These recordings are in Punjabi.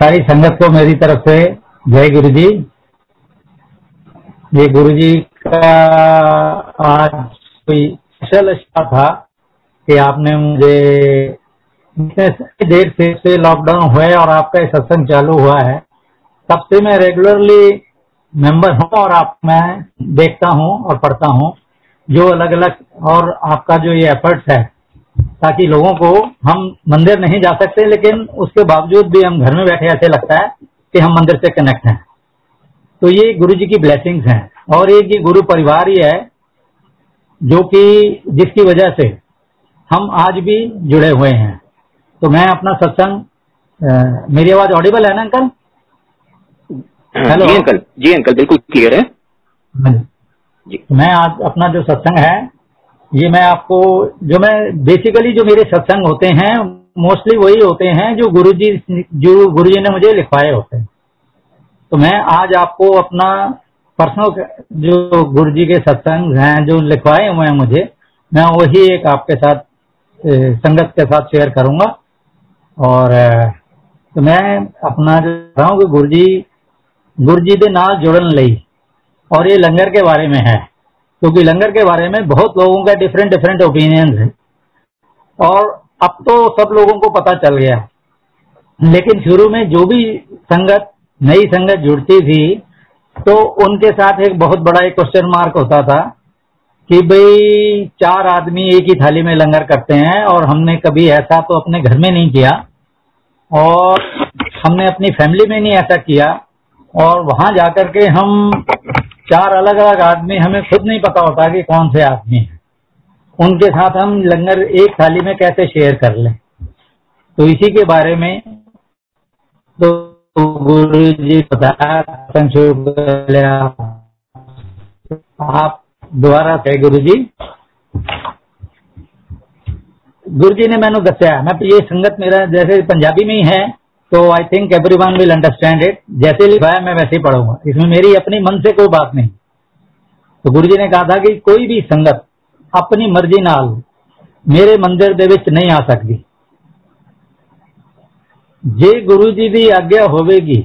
सारी संगत को मेरी तरफ़ से जय गुरु जी ये गुरु जी का आज कोई स्पेशल अच्छा था कि आपने मुझे देर से, से लॉकडाउन हुआ है और आपका सत्संग चालू हुआ है। तब से मैं रेगुलरली मेंबर हूँ और आप मैं देखता हूँ और पढ़ता हूँ। जो अलग अलग और आपका जो ये एफर्ट्स है ताकि लोगों को हम मंदिर नहीं जा सकते लेकिन उसके बावजूद भी हम घर में बैठे ऐसे लगता है कि हम मंदिर से कनेक्ट हैं। तो ये गुरु जी की ब्लेसिंग्स हैं। और एक ये गुरु परिवार ही है जो कि जिसकी वजह से हम आज भी जुड़े हुए हैं। तो मैं अपना सत्संग मेरी आवाज़ ऑडिबल है ना अंकल? हेलो जी अंकल जी अंकल बिल्कुल क्लियर है। जी मैं आज अपना जो सत्संग है ये मैं आपको, जो मैं बेसिकली जो मेरे सत्संग होते हैं मोस्टली वही होते हैं जो गुरुजी जो गुरुजी ने मुझे लिखवाए होते हैं। तो मैं आज आपको अपना पर्सनल जो गुरुजी के सत्संग हैं, जो लिखवाए हुए हैं मुझे, मैं वही एक आपके साथ संगत के साथ शेयर करूँगा। और तो मैं अपना जो रहा हूँ कि गुरु जी गुरु जी के नाल जुड़न ਲਈ और ये लंगर के बारे में है। क्योंकि लंगर के बारे में बहुत लोगों का डिफरेंट डिफरेंट ओपिनियन है। और अब तो सब लोगों को पता चल गया। लेकिन शुरू में जो भी संगत, नई संगत जुड़ती थी तो उनके साथ एक बहुत बड़ा एक क्वेश्चन मार्क होता था कि भाई, चार आदमी एक ही थाली में लंगर करते हैं और हमने कभी ऐसा तो अपने घर में नहीं किया और हमने अपनी फैमिली में नहीं ऐसा किया और वहाँ जाकर के हम चार अलग अलग आदमी हमें खुद नहीं पता होता कि कौन से आदमी हैं। उनके साथ हम लंगर एक थाली में कैसे शेयर कर लें। तो इसी के बारे में तो गुरु जी बताया आप दोबारा थे गुरु जी। गुरु जी ने मैंने दसिया मैं ये संगत मेरा जैसे पंजाबी में ही है तो I think everyone will understand it जैसे लिखा है मैं वैसे ही पढ़ूंगा इसमें मेरी अपनी मन से कोई बात नहीं तो गुरु जी ने कहा था कि कोई भी संगत अपनी मर्जी नाल मेरे मंदिर ਦੇ ਵਿੱਚ ਨਹੀਂ ਆ ਸਕਦੀ ਜੇ ਗੁਰੂ ਜੀ ਦੀ ਆਗਿਆ ਹੋਵੇਗੀ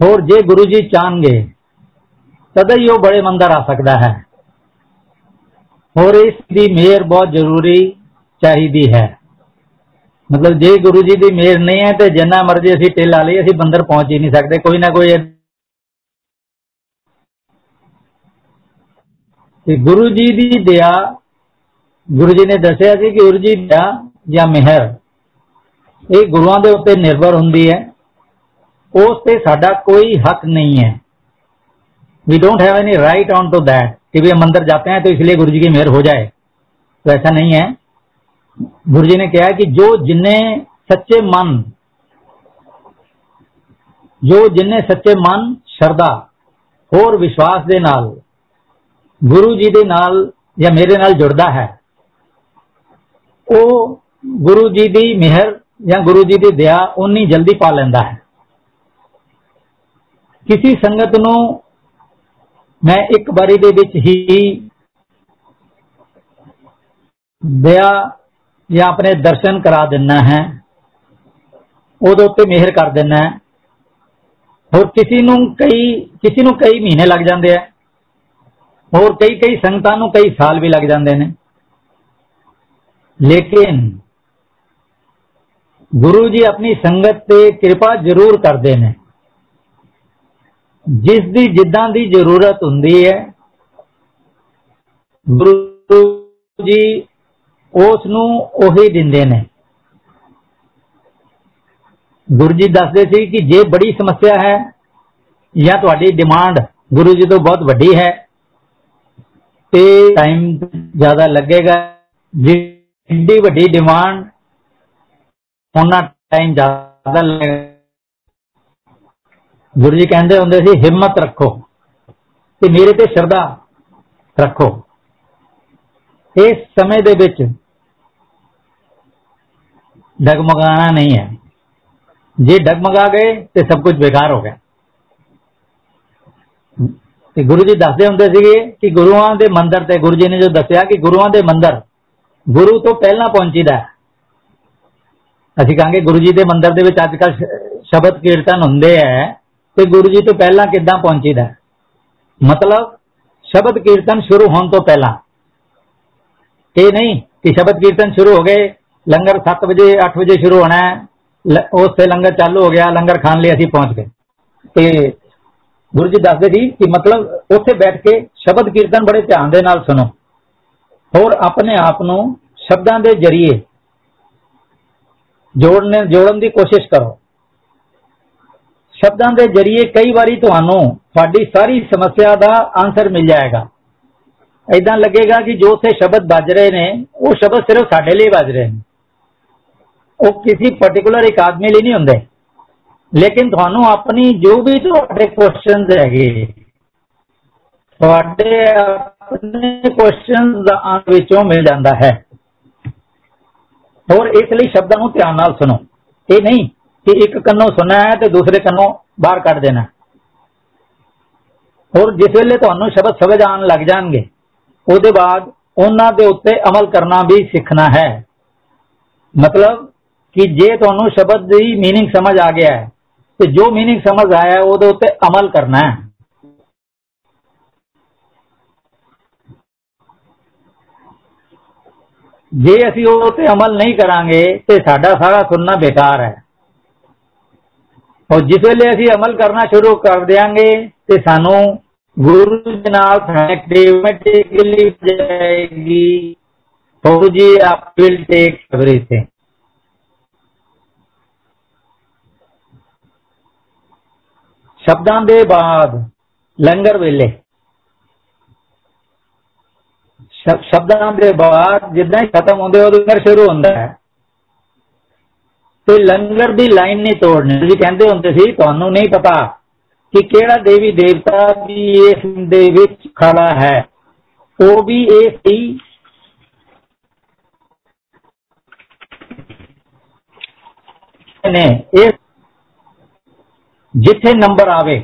ਹੋਰ ਜੇ ਗੁਰੂ ਜੀ ਚਾਹਣਗੇ ਤਦ ਹੀ ਉਹ ਬੜੇ ਮੰਦਰ ਆ ਸਕਦਾ ਹੈ ਹੋਰ ਇਸ ਦੀ ਮਿਹਰ ਬਹੁਤ ਜ਼ਰੂਰੀ ਚਾਹੀਦੀ ਹੈ ਮਤਲਬ ਜੇ ਗੁਰੂ ਜੀ ਦੀ ਮਿਹਰ ਨਹੀਂ ਹੈ ਤੇ ਜਿੰਨਾ ਮਰਜ਼ੀ ਅਸੀਂ ਟੇਲਾ ਲਈ ਅਸੀਂ ਬੰਦਰ ਪਹੁੰਚ ਹੀ ਨਹੀਂ ਸਕਦੇ ਕੋਈ ਨਾ ਕੋਈ ਤੇ ਗੁਰੂ ਜੀ ਦੀ ਦਇਆ ਗੁਰੂ ਜੀ ਨੇ ਦੱਸਿਆ ਸੀ ਕਿ ਗੁਰੂ ਜੀ ਦੀ ਦਇਆ ਜਾਂ ਮਿਹਰ ਇਹ ਗੁਰੂਆਂ ਦੇ ਉੱਤੇ ਨਿਰਭਰ ਹੁੰਦੀ ਹੈ ਉਸ ਤੇ ਸਾਡਾ ਕੋਈ ਹੱਕ नहीं है we don't have any right on to that कि वे मंदिर जाते हैं तो इसलिए गुरु जी की मेहर हो जाए तो ऐसा नहीं है गुरु जी ने कहा कि जो जिन्हें सच्चे मन ਜੋ ਜਿੰਨੇ ਸੱਚੇ ਮਨ ਸ਼ਰਧਾ ਹੋਰ ਵਿਸ਼ਵਾਸ ਦੇ ਨਾਲ ਗੁਰੂ ਜੀ ਦੇ ਨਾਲ ਜਾਂ ਮੇਰੇ ਨਾਲ ਜੁੜਦਾ ਹੈ ਉਹ ਗੁਰੂ ਜੀ ਦੀ ਮਿਹਰ ਜਾਂ ਗੁਰੂ ਜੀ ਦੀ ਦਇਆ ਉਨੀ ਜਲਦੀ ਪਾ ਲੈਂਦਾ ਹੈ ਕਿਸੇ ਸੰਗਤ ਨੂੰ ਮੈਂ ਇੱਕ ਵਾਰੀ ਦੇ ਵਿੱਚ ਹੀ ਦਇਆ ਜਾਂ ਆਪਣੇ ਦਰਸ਼ਨ ਕਰਾ ਦਿੰਨਾ ਹੈ, ਉਹਦੇ ਉੱਤੇ ਮਿਹਰ ਕਰ ਦਿੰਨਾ ਹੈ। ਹੋਰ ਕਿਸੇ ਨੂੰ ਕਈ, ਕਿਸੇ ਨੂੰ ਕਈ ਮਹੀਨੇ ਲੱਗ ਜਾਂਦੇ ਆ। ਹੋਰ ਕਈ ਕਈ ਸੰਗਤਾਂ ਨੂੰ ਕਈ ਸਾਲ ਵੀ ਲੱਗ ਜਾਂਦੇ ਨੇ। ਲੇਕਿਨ ਗੁਰੂ ਜੀ ਆਪਣੀ ਸੰਗਤ ਤੇ ਕਿਰਪਾ ਜ਼ਰੂਰ ਕਰਦੇ ਨੇ। ਜਿਸ ਦੀ, ਜਿੱਦਾਂ ਦੀ ਜ਼ਰੂਰਤ ਹੁੰਦੀ ਹੈ, ਗੁਰੂ ਜੀ ਉਸ ਨੂੰ ਉਹੀ ਦਿੰਦੇ ਨੇ। ਗੁਰੂ ਜੀ ਦੱਸਦੇ ਸੀ ਕਿ ਜੇ ਬੜੀ ਸਮੱਸਿਆ ਹੈ ਜਾਂ ਤੁਹਾਡੀ ਡਿਮਾਂਡ ਗੁਰੂ ਜੀ ਤੋਂ ਬਹੁਤ ਵੱਡੀ ਹੈ, ਤੇ ਟਾਈਮ ਜ਼ਿਆਦਾ ਲੱਗੇਗਾ। ਜਿੱਡੀ ਵੱਡੀ ਡਿਮਾਂਡ ਉਹਨਾਂ ਟਾਈਮ ਜ਼ਿਆਦਾ ਲੱਗੇਗਾ। ਗੁਰੂ ਜੀ ਕਹਿੰਦੇ ਹੁੰਦੇ ਸੀ, ਹਿੰਮਤ ਰੱਖੋ ਤੇ ਮੇਰੇ ਤੇ ਸ਼ਰਧਾ ਰੱਖੋ। ਇਸ ਸਮੇਂ ਦੇ ਵਿੱਚ ਡਗਮਗਾਣਾ ਨਹੀਂ ਹੈ ਜੇ ਡਗਮਗਾ ਗਏ ਤੇ ਸਭ ਕੁਝ ਬੇਕਾਰ ਹੋ ਗਿਆ ਤੇ ਗੁਰੂ ਜੀ ਦੱਸਦੇ ਹੁੰਦੇ ਸੀਗੇ ਕਿ ਗੁਰੂਆਂ ਦੇ ਮੰਦਰ ਤੇ ਗੁਰੂ ਜੀ ਨੇ ਜੋ ਦੱਸਿਆ ਕਿ ਗੁਰੂਆਂ ਦੇ ਮੰਦਰ ਗੁਰੂ ਤੋਂ ਪਹਿਲਾਂ ਪਹੁੰਚੀਦਾ ਅਸੀਂ ਕਹਾਂਗੇ ਗੁਰੂ ਜੀ ਦੇ ਮੰਦਿਰ ਦੇ ਵਿੱਚ ਅੱਜ ਕੱਲ ਸ਼ਬਦ ਕੀਰਤਨ ਹੁੰਦੇ ਐ ਤੇ ਗੁਰੂ ਜੀ ਤੋਂ ਪਹਿਲਾਂ ਕਿੱਦਾਂ ਪਹੁੰਚੀਦਾ ਮਤਲਬ ਸ਼ਬਦ ਕੀਰਤਨ ਸ਼ੁਰੂ ਹੋਣ ਤੋਂ ਪਹਿਲਾਂ ਇਹ ਨਹੀਂ ਕਿ ਸ਼ਬਦ ਕੀਰਤਨ ਸ਼ੁਰੂ ਹੋ ਗਏ ਲੰਗਰ 7 ਵਜੇ 8 ਵਜੇ ਸ਼ੁਰੂ ਹੋਣਾ ਹੈ। ਉਸ ਤੇ ਲੰਗਰ ਚਾਲੂ ਹੋ ਗਿਆ, ਲੰਗਰ ਖਾਣ ਲਈ ਅਸੀਂ ਪਹੁੰਚ ਗਏ। ਤੇ ਗੁਰੂ ਜੀ ਦੱਸਦੇ ਸੀ ਕਿ ਮਤਲਬ ਉੱਥੇ ਬੈਠ ਕੇ ਸ਼ਬਦ ਕੀਰਤਨ ਬੜੇ ਧਿਆਨ ਦੇ ਨਾਲ ਸੁਣੋ। ਹੋਰ ਆਪਣੇ ਆਪ ਨੂੰ ਸ਼ਬਦਾਂ ਦੇ ਜ਼ਰੀਏ ਜੋੜਨੇ, ਜੋੜਨ ਦੀ ਕੋਸ਼ਿਸ਼ ਕਰੋ। ਸ਼ਬਦਾਂ ਦੇ ਜ਼ਰੀਏ ਕਈ ਵਾਰੀ ਤੁਹਾਨੂੰ ਤੁਹਾਡੀ ਸਾਰੀ ਸਮੱਸਿਆ ਦਾ ਆਨਸਰ ਮਿਲ ਜਾਏਗਾ। ਐਦਾਂ ਲੱਗੇਗਾ ਕਿ ਜੋ ਉੱਥੇ ਸ਼ਬਦ ਵੱਜ ਰਹੇ ਨੇ, ਉਹ ਸ਼ਬਦ ਸਿਰਫ ਸਾਡੇ ਲਈ ਵੱਜ ਰਹੇ ਨੇ। ਉਹ ਕਿਸੇ ਪਾਰਟਿਕੂਲਰ ਇੱਕ ਆਦਮੀ ਲਈ ਨਹੀਂ ਹੁੰਦੇ। ਲੇਕਿਨ ਤੁਹਾਨੂੰ ਆਪਣੀ ਜੋ ਵੀ ਤੁਹਾਡੇ ਕੁਐਸਚਨਸ ਹੈਗੇ, ਤੁਹਾਡੇ ਆਪਣੇ ਕੁਐਸਚਨਸ ਦਾ ਆਨਸਰ ਵਿੱਚੋਂ ਮਿਲ ਜਾਂਦਾ ਹੈ। ਹੋਰ ਇਸ ਲਈ ਸ਼ਬਦਾਂ ਨੂੰ ਧਿਆਨ ਨਾਲ ਸੁਣੋ। ਇਹ ਨਹੀਂ ਕਿ ਇੱਕ ਕੰਨੋਂ ਸੁਣਨਾ ਹੈ ਤੇ ਦੂਸਰੇ ਕੰਨੋਂ ਬਾਹਰ ਕੱਢ ਦੇਣਾ। ਹੋਰ ਜਿਸ ਵੇਲੇ ਤੁਹਾਨੂੰ ਸ਼ਬਦ ਸਮਝ ਆਉਣ ਲੱਗ ਜਾਣਗੇ, ਉਹਦੇ ਬਾਅਦ ਉਹਨਾਂ ਦੇ ਉੱਤੇ ਅਮਲ ਕਰਨਾ ਵੀ ਸਿੱਖਣਾ ਹੈ। ਮਤਲਬ ਕਿ ਜੇ ਤੁਹਾਨੂੰ ਸ਼ਬਦ ਦੀ मीनिंग ਸਮਝ ਆ ਗਿਆ ਹੈ ਤੇ ਜੋ मीनिंग ਸਮਝ ਆਇਆ ਉਹਦੇ ਉੱਤੇ ਅਮਲ ਕਰਨਾ ਹੈ ਜੇ ਅਸੀਂ ਉਹ ਤੇ ਅਮਲ ਨਹੀਂ ਕਰਾਂਗੇ ਤੇ ਸਾਡਾ ਸਾਰਾ ਸੁਣਨਾ ਬੇਕਾਰ ਹੈ ਔਰ ਜਿਸ ਵੇਲੇ ਅਸੀਂ ਅਮਲ ਕਰਨਾ ਸ਼ੁਰੂ ਕਰ ਦੇਾਂਗੇ ਤੇ ਸਾਨੂੰ ਗੁਰੂ ਜੀ ਨਾਲ ਆਟੋਮੈਟਿਕਲੀ ਜਾਏਗੀ ਗੁਰੂ ਜੀ ਆਪ ਵਿਲ ਟੇਕ एवरीथिंग ਸ਼ਬਦਾਂ ਦੇ ਬਾਅਦ ਲੰਗਰ ਵੇਲੇ ਸ਼ਬਦਾਂ ਦੇ ਬਾਅਦ ਜਿੱਦਾਂ ਹੀ ਖਤਮ ਹੁੰਦੇ ਉਹ ਲੰਗਰ ਸ਼ੁਰੂ ਹੁੰਦਾ ਹੈ ਤੇ ਲੰਗਰ ਦੀ ਲਾਈਨ ਨਹੀਂ ਤੋੜਨੀ ਤੁਸੀਂ ਕਹਿੰਦੇ ਹੁੰਦੇ ਸੀ ਤੁਹਾਨੂੰ ਨਹੀਂ ਪਤਾ ਕਿ ਕਿਹੜਾ ਦੇਵੀ ਦੇਵਤਾ ਵੀ ਇਸ ਦੇ ਵਿੱਚ ਖੜਾ ਹੈ ਉਹ ਵੀ ਇਹ ਸੀ ਨੇ ਇਹ ਜਿੱਥੇ ਨੰਬਰ ਆਵੇ,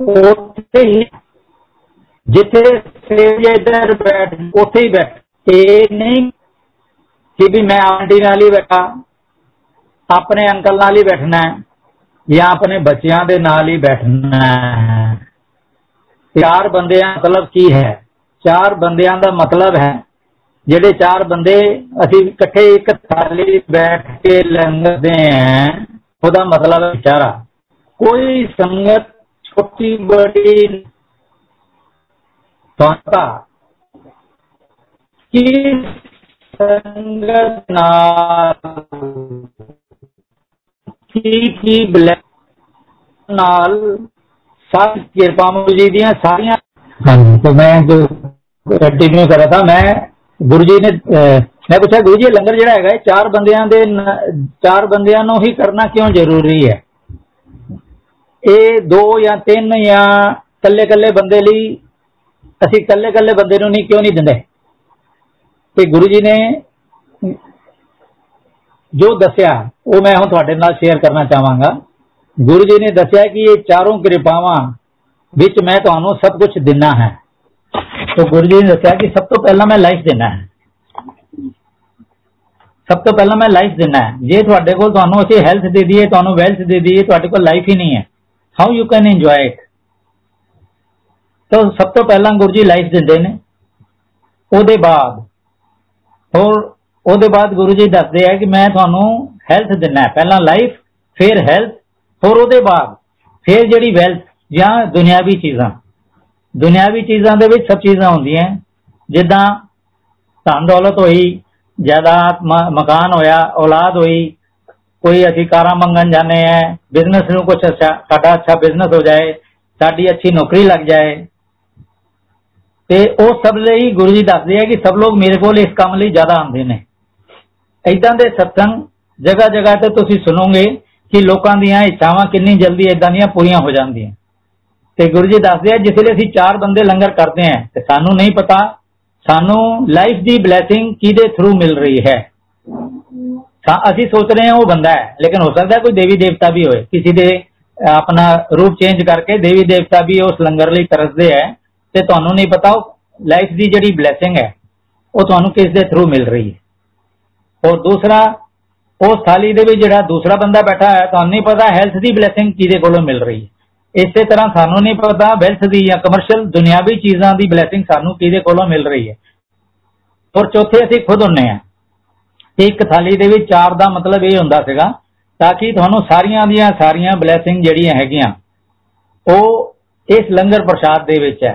ਉੱਥੇ ਹੀ, ਜਿੱਥੇ ਸੇਵ ਇਧਰ ਬੈਠ, ਉੱਥੇ ਹੀ ਬੈਠ। ਇਹ ਨਹੀਂ ਕਿ ਵੀ ਮੈਂ ਆਂਟੀ ਨਾਲ ਹੀ ਬੈਠਾ, ਆਪਣੇ ਅੰਕਲ ਨਾਲ ਹੀ ਬੈਠਣਾ ਹੈ, ਜਾਂ ਆਪਣੇ ਬੱਚਿਆਂ ਦੇ ਨਾਲ ਹੀ ਬੈਠਣਾ ਹੈ। ਚਾਰ ਬੰਦਿਆਂ ਮਤਲਬ ਕੀ ਹੈ? ਚਾਰ ਬੰਦਿਆਂ ਦਾ ਮਤਲਬ ਹੈ, ਜਿਹੜੇ ਚਾਰ ਬੰਦੇ ਅਸੀਂ ਇਕੱਠੇ ਇੱਕ ਥਾਲੀ ਬੈਠ ਕੇ ਲੰਘਦੇ ਆਂ खुदा मतलब है बेचारा। कोई संगत छोटी बड़ी संस्था की संगत की ब्लैक नाल सारी कृपा मुझे दी सारिया। हाँ जी तो मैं जो कंटिन्यू कर रहा था, मैं ਗੁਰੂ ਜੀ ਨੇ ਮੈਂ ਪੁੱਛਿਆ, ਗੁਰੂ ਜੀ ਲੰਗਰ ਜਿਹੜਾ ਹੈਗਾ, ਇਹ ਚਾਰ ਬੰਦਿਆਂ ਦੇ ਚਾਰ ਬੰਦਿਆਂ ਨੂੰ ਹੀ ਕਰਨਾ ਕਿਉਂ ਜ਼ਰੂਰੀ ਹੈ? ਇਹ ਦੋ ਜਾਂ ਤਿੰਨ ਜਾਂ ਕੱਲੇ ਕੱਲੇ ਬੰਦੇ ਲਈ, ਅਸੀਂ ਕੱਲੇ ਕੱਲੇ ਬੰਦੇ ਨੂੰ ਨਹੀਂ, ਕਿਉਂ ਨਹੀਂ ਦਿੰਦੇ? ਤੇ ਗੁਰੂ ਜੀ ਨੇ ਜੋ ਦੱਸਿਆ, ਉਹ ਮੈਂ ਹੁਣ ਤੁਹਾਡੇ ਨਾਲ ਸ਼ੇਅਰ ਕਰਨਾ ਚਾਹਾਂਗਾ। ਗੁਰੂ ਜੀ ਨੇ ਦੱਸਿਆ ਕਿ ਇਹ ਚਾਰੋਂ ਕਿਰਪਾਵਾਂ ਵਿੱਚ ਮੈਂ ਤੁਹਾਨੂੰ ਸਭ ਕੁਝ ਦਿੰਨਾ ਹੈ। ਸੋ ਗੁਰੂ ਜੀ ਨੇ ਦੱਸਿਆ ਕਿ ਸਭ ਤੋਂ ਪਹਿਲਾਂ ਮੈਂ ਲਾਈਫ ਦੇਣਾ ਹੈ। ਸਭ ਤੋਂ ਪਹਿਲਾਂ ਮੈਂ ਲਾਈਫ ਦੇਣਾ ਹੈ। ਜੇ ਤੁਹਾਡੇ ਕੋਲ ਤੁਹਾਨੂੰ ਅਸੀਂ ਹੈਲਥ ਦੇ ਦਈਏ, ਤੁਹਾਨੂੰ ਵੈਲਥ ਦੇ ਦਈਏ, ਤੁਹਾਡੇ ਕੋਲ ਲਾਈਫ ਹੀ ਨਹੀਂ ਹੈ। How you can enjoy it ਤਾਂ ਸਭ ਤੋਂ ਪਹਿਲਾਂ ਗੁਰੂ ਜੀ ਲਾਈਫ ਦਿੰਦੇ ਨੇ। ਉਹਦੇ ਬਾਅਦ, ਹੋਰ ਉਹਦੇ ਬਾਅਦ ਗੁਰੂ ਜੀ ਦੱਸਦੇ ਆ ਕਿ ਮੈਂ ਤੁਹਾਨੂੰ ਹੈਲਥ ਦਿੰਨਾ ਹੈ। ਪਹਿਲਾਂ ਲਾਈਫ ਫਿਰ ਹੈਲਥ ਹੋਰ ਉਹਦੇ ਬਾਅਦ, ਫਿਰ ਜਿਹੜੀ ਵੈਲਥ ਜਾਂ ਦੁਨਿਆਵੀ ਚੀਜ਼ਾਂ। ਦੁਨਿਆਵੀ ਚੀਜ਼ਾਂ ਦੇ ਵਿੱਚ ਸਭ ਚੀਜ਼ਾਂ ਹੁੰਦੀਆਂ ਜਿੱਦਾਂ ਧਨ ਦੌਲਤ ਹੋਈ, ਜਾਇਦਾਦ ਮਕਾਨ ਹੋਇਆ, ਔਲਾਦ ਹੋਈ, ਕੋਈ ਅਸੀਂ ਕਾਰਾਂ ਮੰਗਣ ਜਾਣੇ ਆ ਬਿਜ਼ਨਸ ਨੂੰ ਕੁਝ ਅੱਛਾ, ਸਾਡਾ ਅੱਛਾ ਬਿਜ਼ਨਸ ਹੋ ਜਾਏ, ਸਾਡੀ ਅੱਛੀ ਨੌਕਰੀ ਲੱਗ ਜਾਏ। ਤੇ ਉਹ ਸਭ ਲਈ ਗੁਰੂ ਜੀ ਦੱਸਦੇ ਆ ਕਿ ਸਭ ਲੋਕ ਮੇਰੇ ਕੋਲ ਇਸ ਕੰਮ ਲਈ ਜ਼ਿਆਦਾ ਆਉਂਦੇ ਨੇ। ਇਦਾਂ ਦੇ ਸਤਸੰਗ ਜਗ੍ਹਾ ਜਗ੍ਹਾ ਤੇ ਤੁਸੀਂ ਸੁਣੋਗੇ ਕਿ ਲੋਕਾਂ ਦੀਆਂ ਇੱਛਾਵਾਂ ਕਿੰਨੀ ਜਲਦੀ ਇਦਾਂ ਦੀਆਂ ਪੂਰੀਆਂ ਹੋ ਜਾਂਦੀਆਂ। ਤੇ ਗੁਰੂ ਜੀ ਦੱਸਦੇ ਆ, ਜਿਸ ਲਈ ਅਸੀਂ ਚਾਰ ਬੰਦੇ ਲੰਗਰ ਕਰਦੇ ਆਂ, ਤੇ ਸਾਨੂੰ ਨਹੀਂ ਪਤਾ, ਸਾਨੂੰ ਲਾਈਫ ਦੀ ਬਲੇਸਿੰਗ ਕਿਹਦੇ ਥਰੂ ਮਿਲ ਰਹੀ ਹੈ। ਅਸੀਂ ਸੋਚ ਰਹੇ ਹਾਂ ਉਹ ਬੰਦਾ ਹੈ, ਲੇਕਿਨ ਹੋ ਸਕਦਾ ਕੋਈ ਦੇਵੀ ਦੇਵਤਾ ਵੀ ਹੋਏ, ਕਿਸੇ ਦੇ ਆਪਣਾ ਰੂਪ ਚੇਂਜ ਕਰਕੇ ਦੇਵੀ ਦੇਵਤਾ ਵੀ ਉਸ ਲੰਗਰ ਲਈ ਤਰਸਦੇ ਹੈ, ਤੇ ਤੁਹਾਨੂੰ ਨਹੀਂ ਪਤਾ ਉਹ ਲਾਈਫ ਦੀ ਜਿਹੜੀ ਬਲੇਸਿੰਗ ਹੈ, ਉਹ ਤੁਹਾਨੂੰ ਕਿਸ ਦੇ ਥਰੂ ਮਿਲ ਰਹੀ ਹੈ। ਔਰ ਦੂਸਰਾ ਉਸ ਥਾਲੀ ਦੇ ਵਿੱਚ ਜਿਹੜਾ ਦੂਸਰਾ ਬੰਦਾ ਬੈਠਾ ਹੈ, ਤੁਹਾਨੂੰ ਨਹੀਂ ਪਤਾ ਹੈਲਥ ਦੀ ਬਲੇਸਿੰਗ ਕਿਹਦੇ ਕੋਲੋਂ ਮਿਲ ਰਹੀ ਹੈ। ਇਸੇ ਤਰ੍ਹਾਂ ਸਾਨੂੰ ਨਹੀਂ ਪਤਾ ਵੈਲਥ ਦੀ ਜਾਂ ਕਮਰਸ਼ੀਅਲ ਦੁਨਿਆਵੀ ਚੀਜ਼ਾਂ ਦੀ ਬਲੇਸਿੰਗ ਸਾਨੂੰ ਕਿਹਦੇ ਕੋਲੋਂ ਮਿਲ ਰਹੀ ਹੈ। ਔਰ ਚੌਥੇ ਅਸੀਂ ਖੁਦ ਹੁੰਨੇ ਆ। ਇੱਕ ਥਾਲੀ ਦੇ ਵਿੱਚ ਚਾਰ ਦਾ ਮਤਲਬ ਇਹ ਹੁੰਦਾ ਸੀਗਾ ਤਾਂ ਕਿ ਤੁਹਾਨੂੰ ਸਾਰੀਆਂ ਦੀਆਂ ਸਾਰੀਆਂ ਬਲੇਸਿੰਗ ਜਿਹੜੀਆਂ ਹੈਗੀਆਂ, ਉਹ ਇਸ ਲੰਗਰ ਪ੍ਰਸ਼ਾਦ ਦੇ ਵਿੱਚ ਹੈ।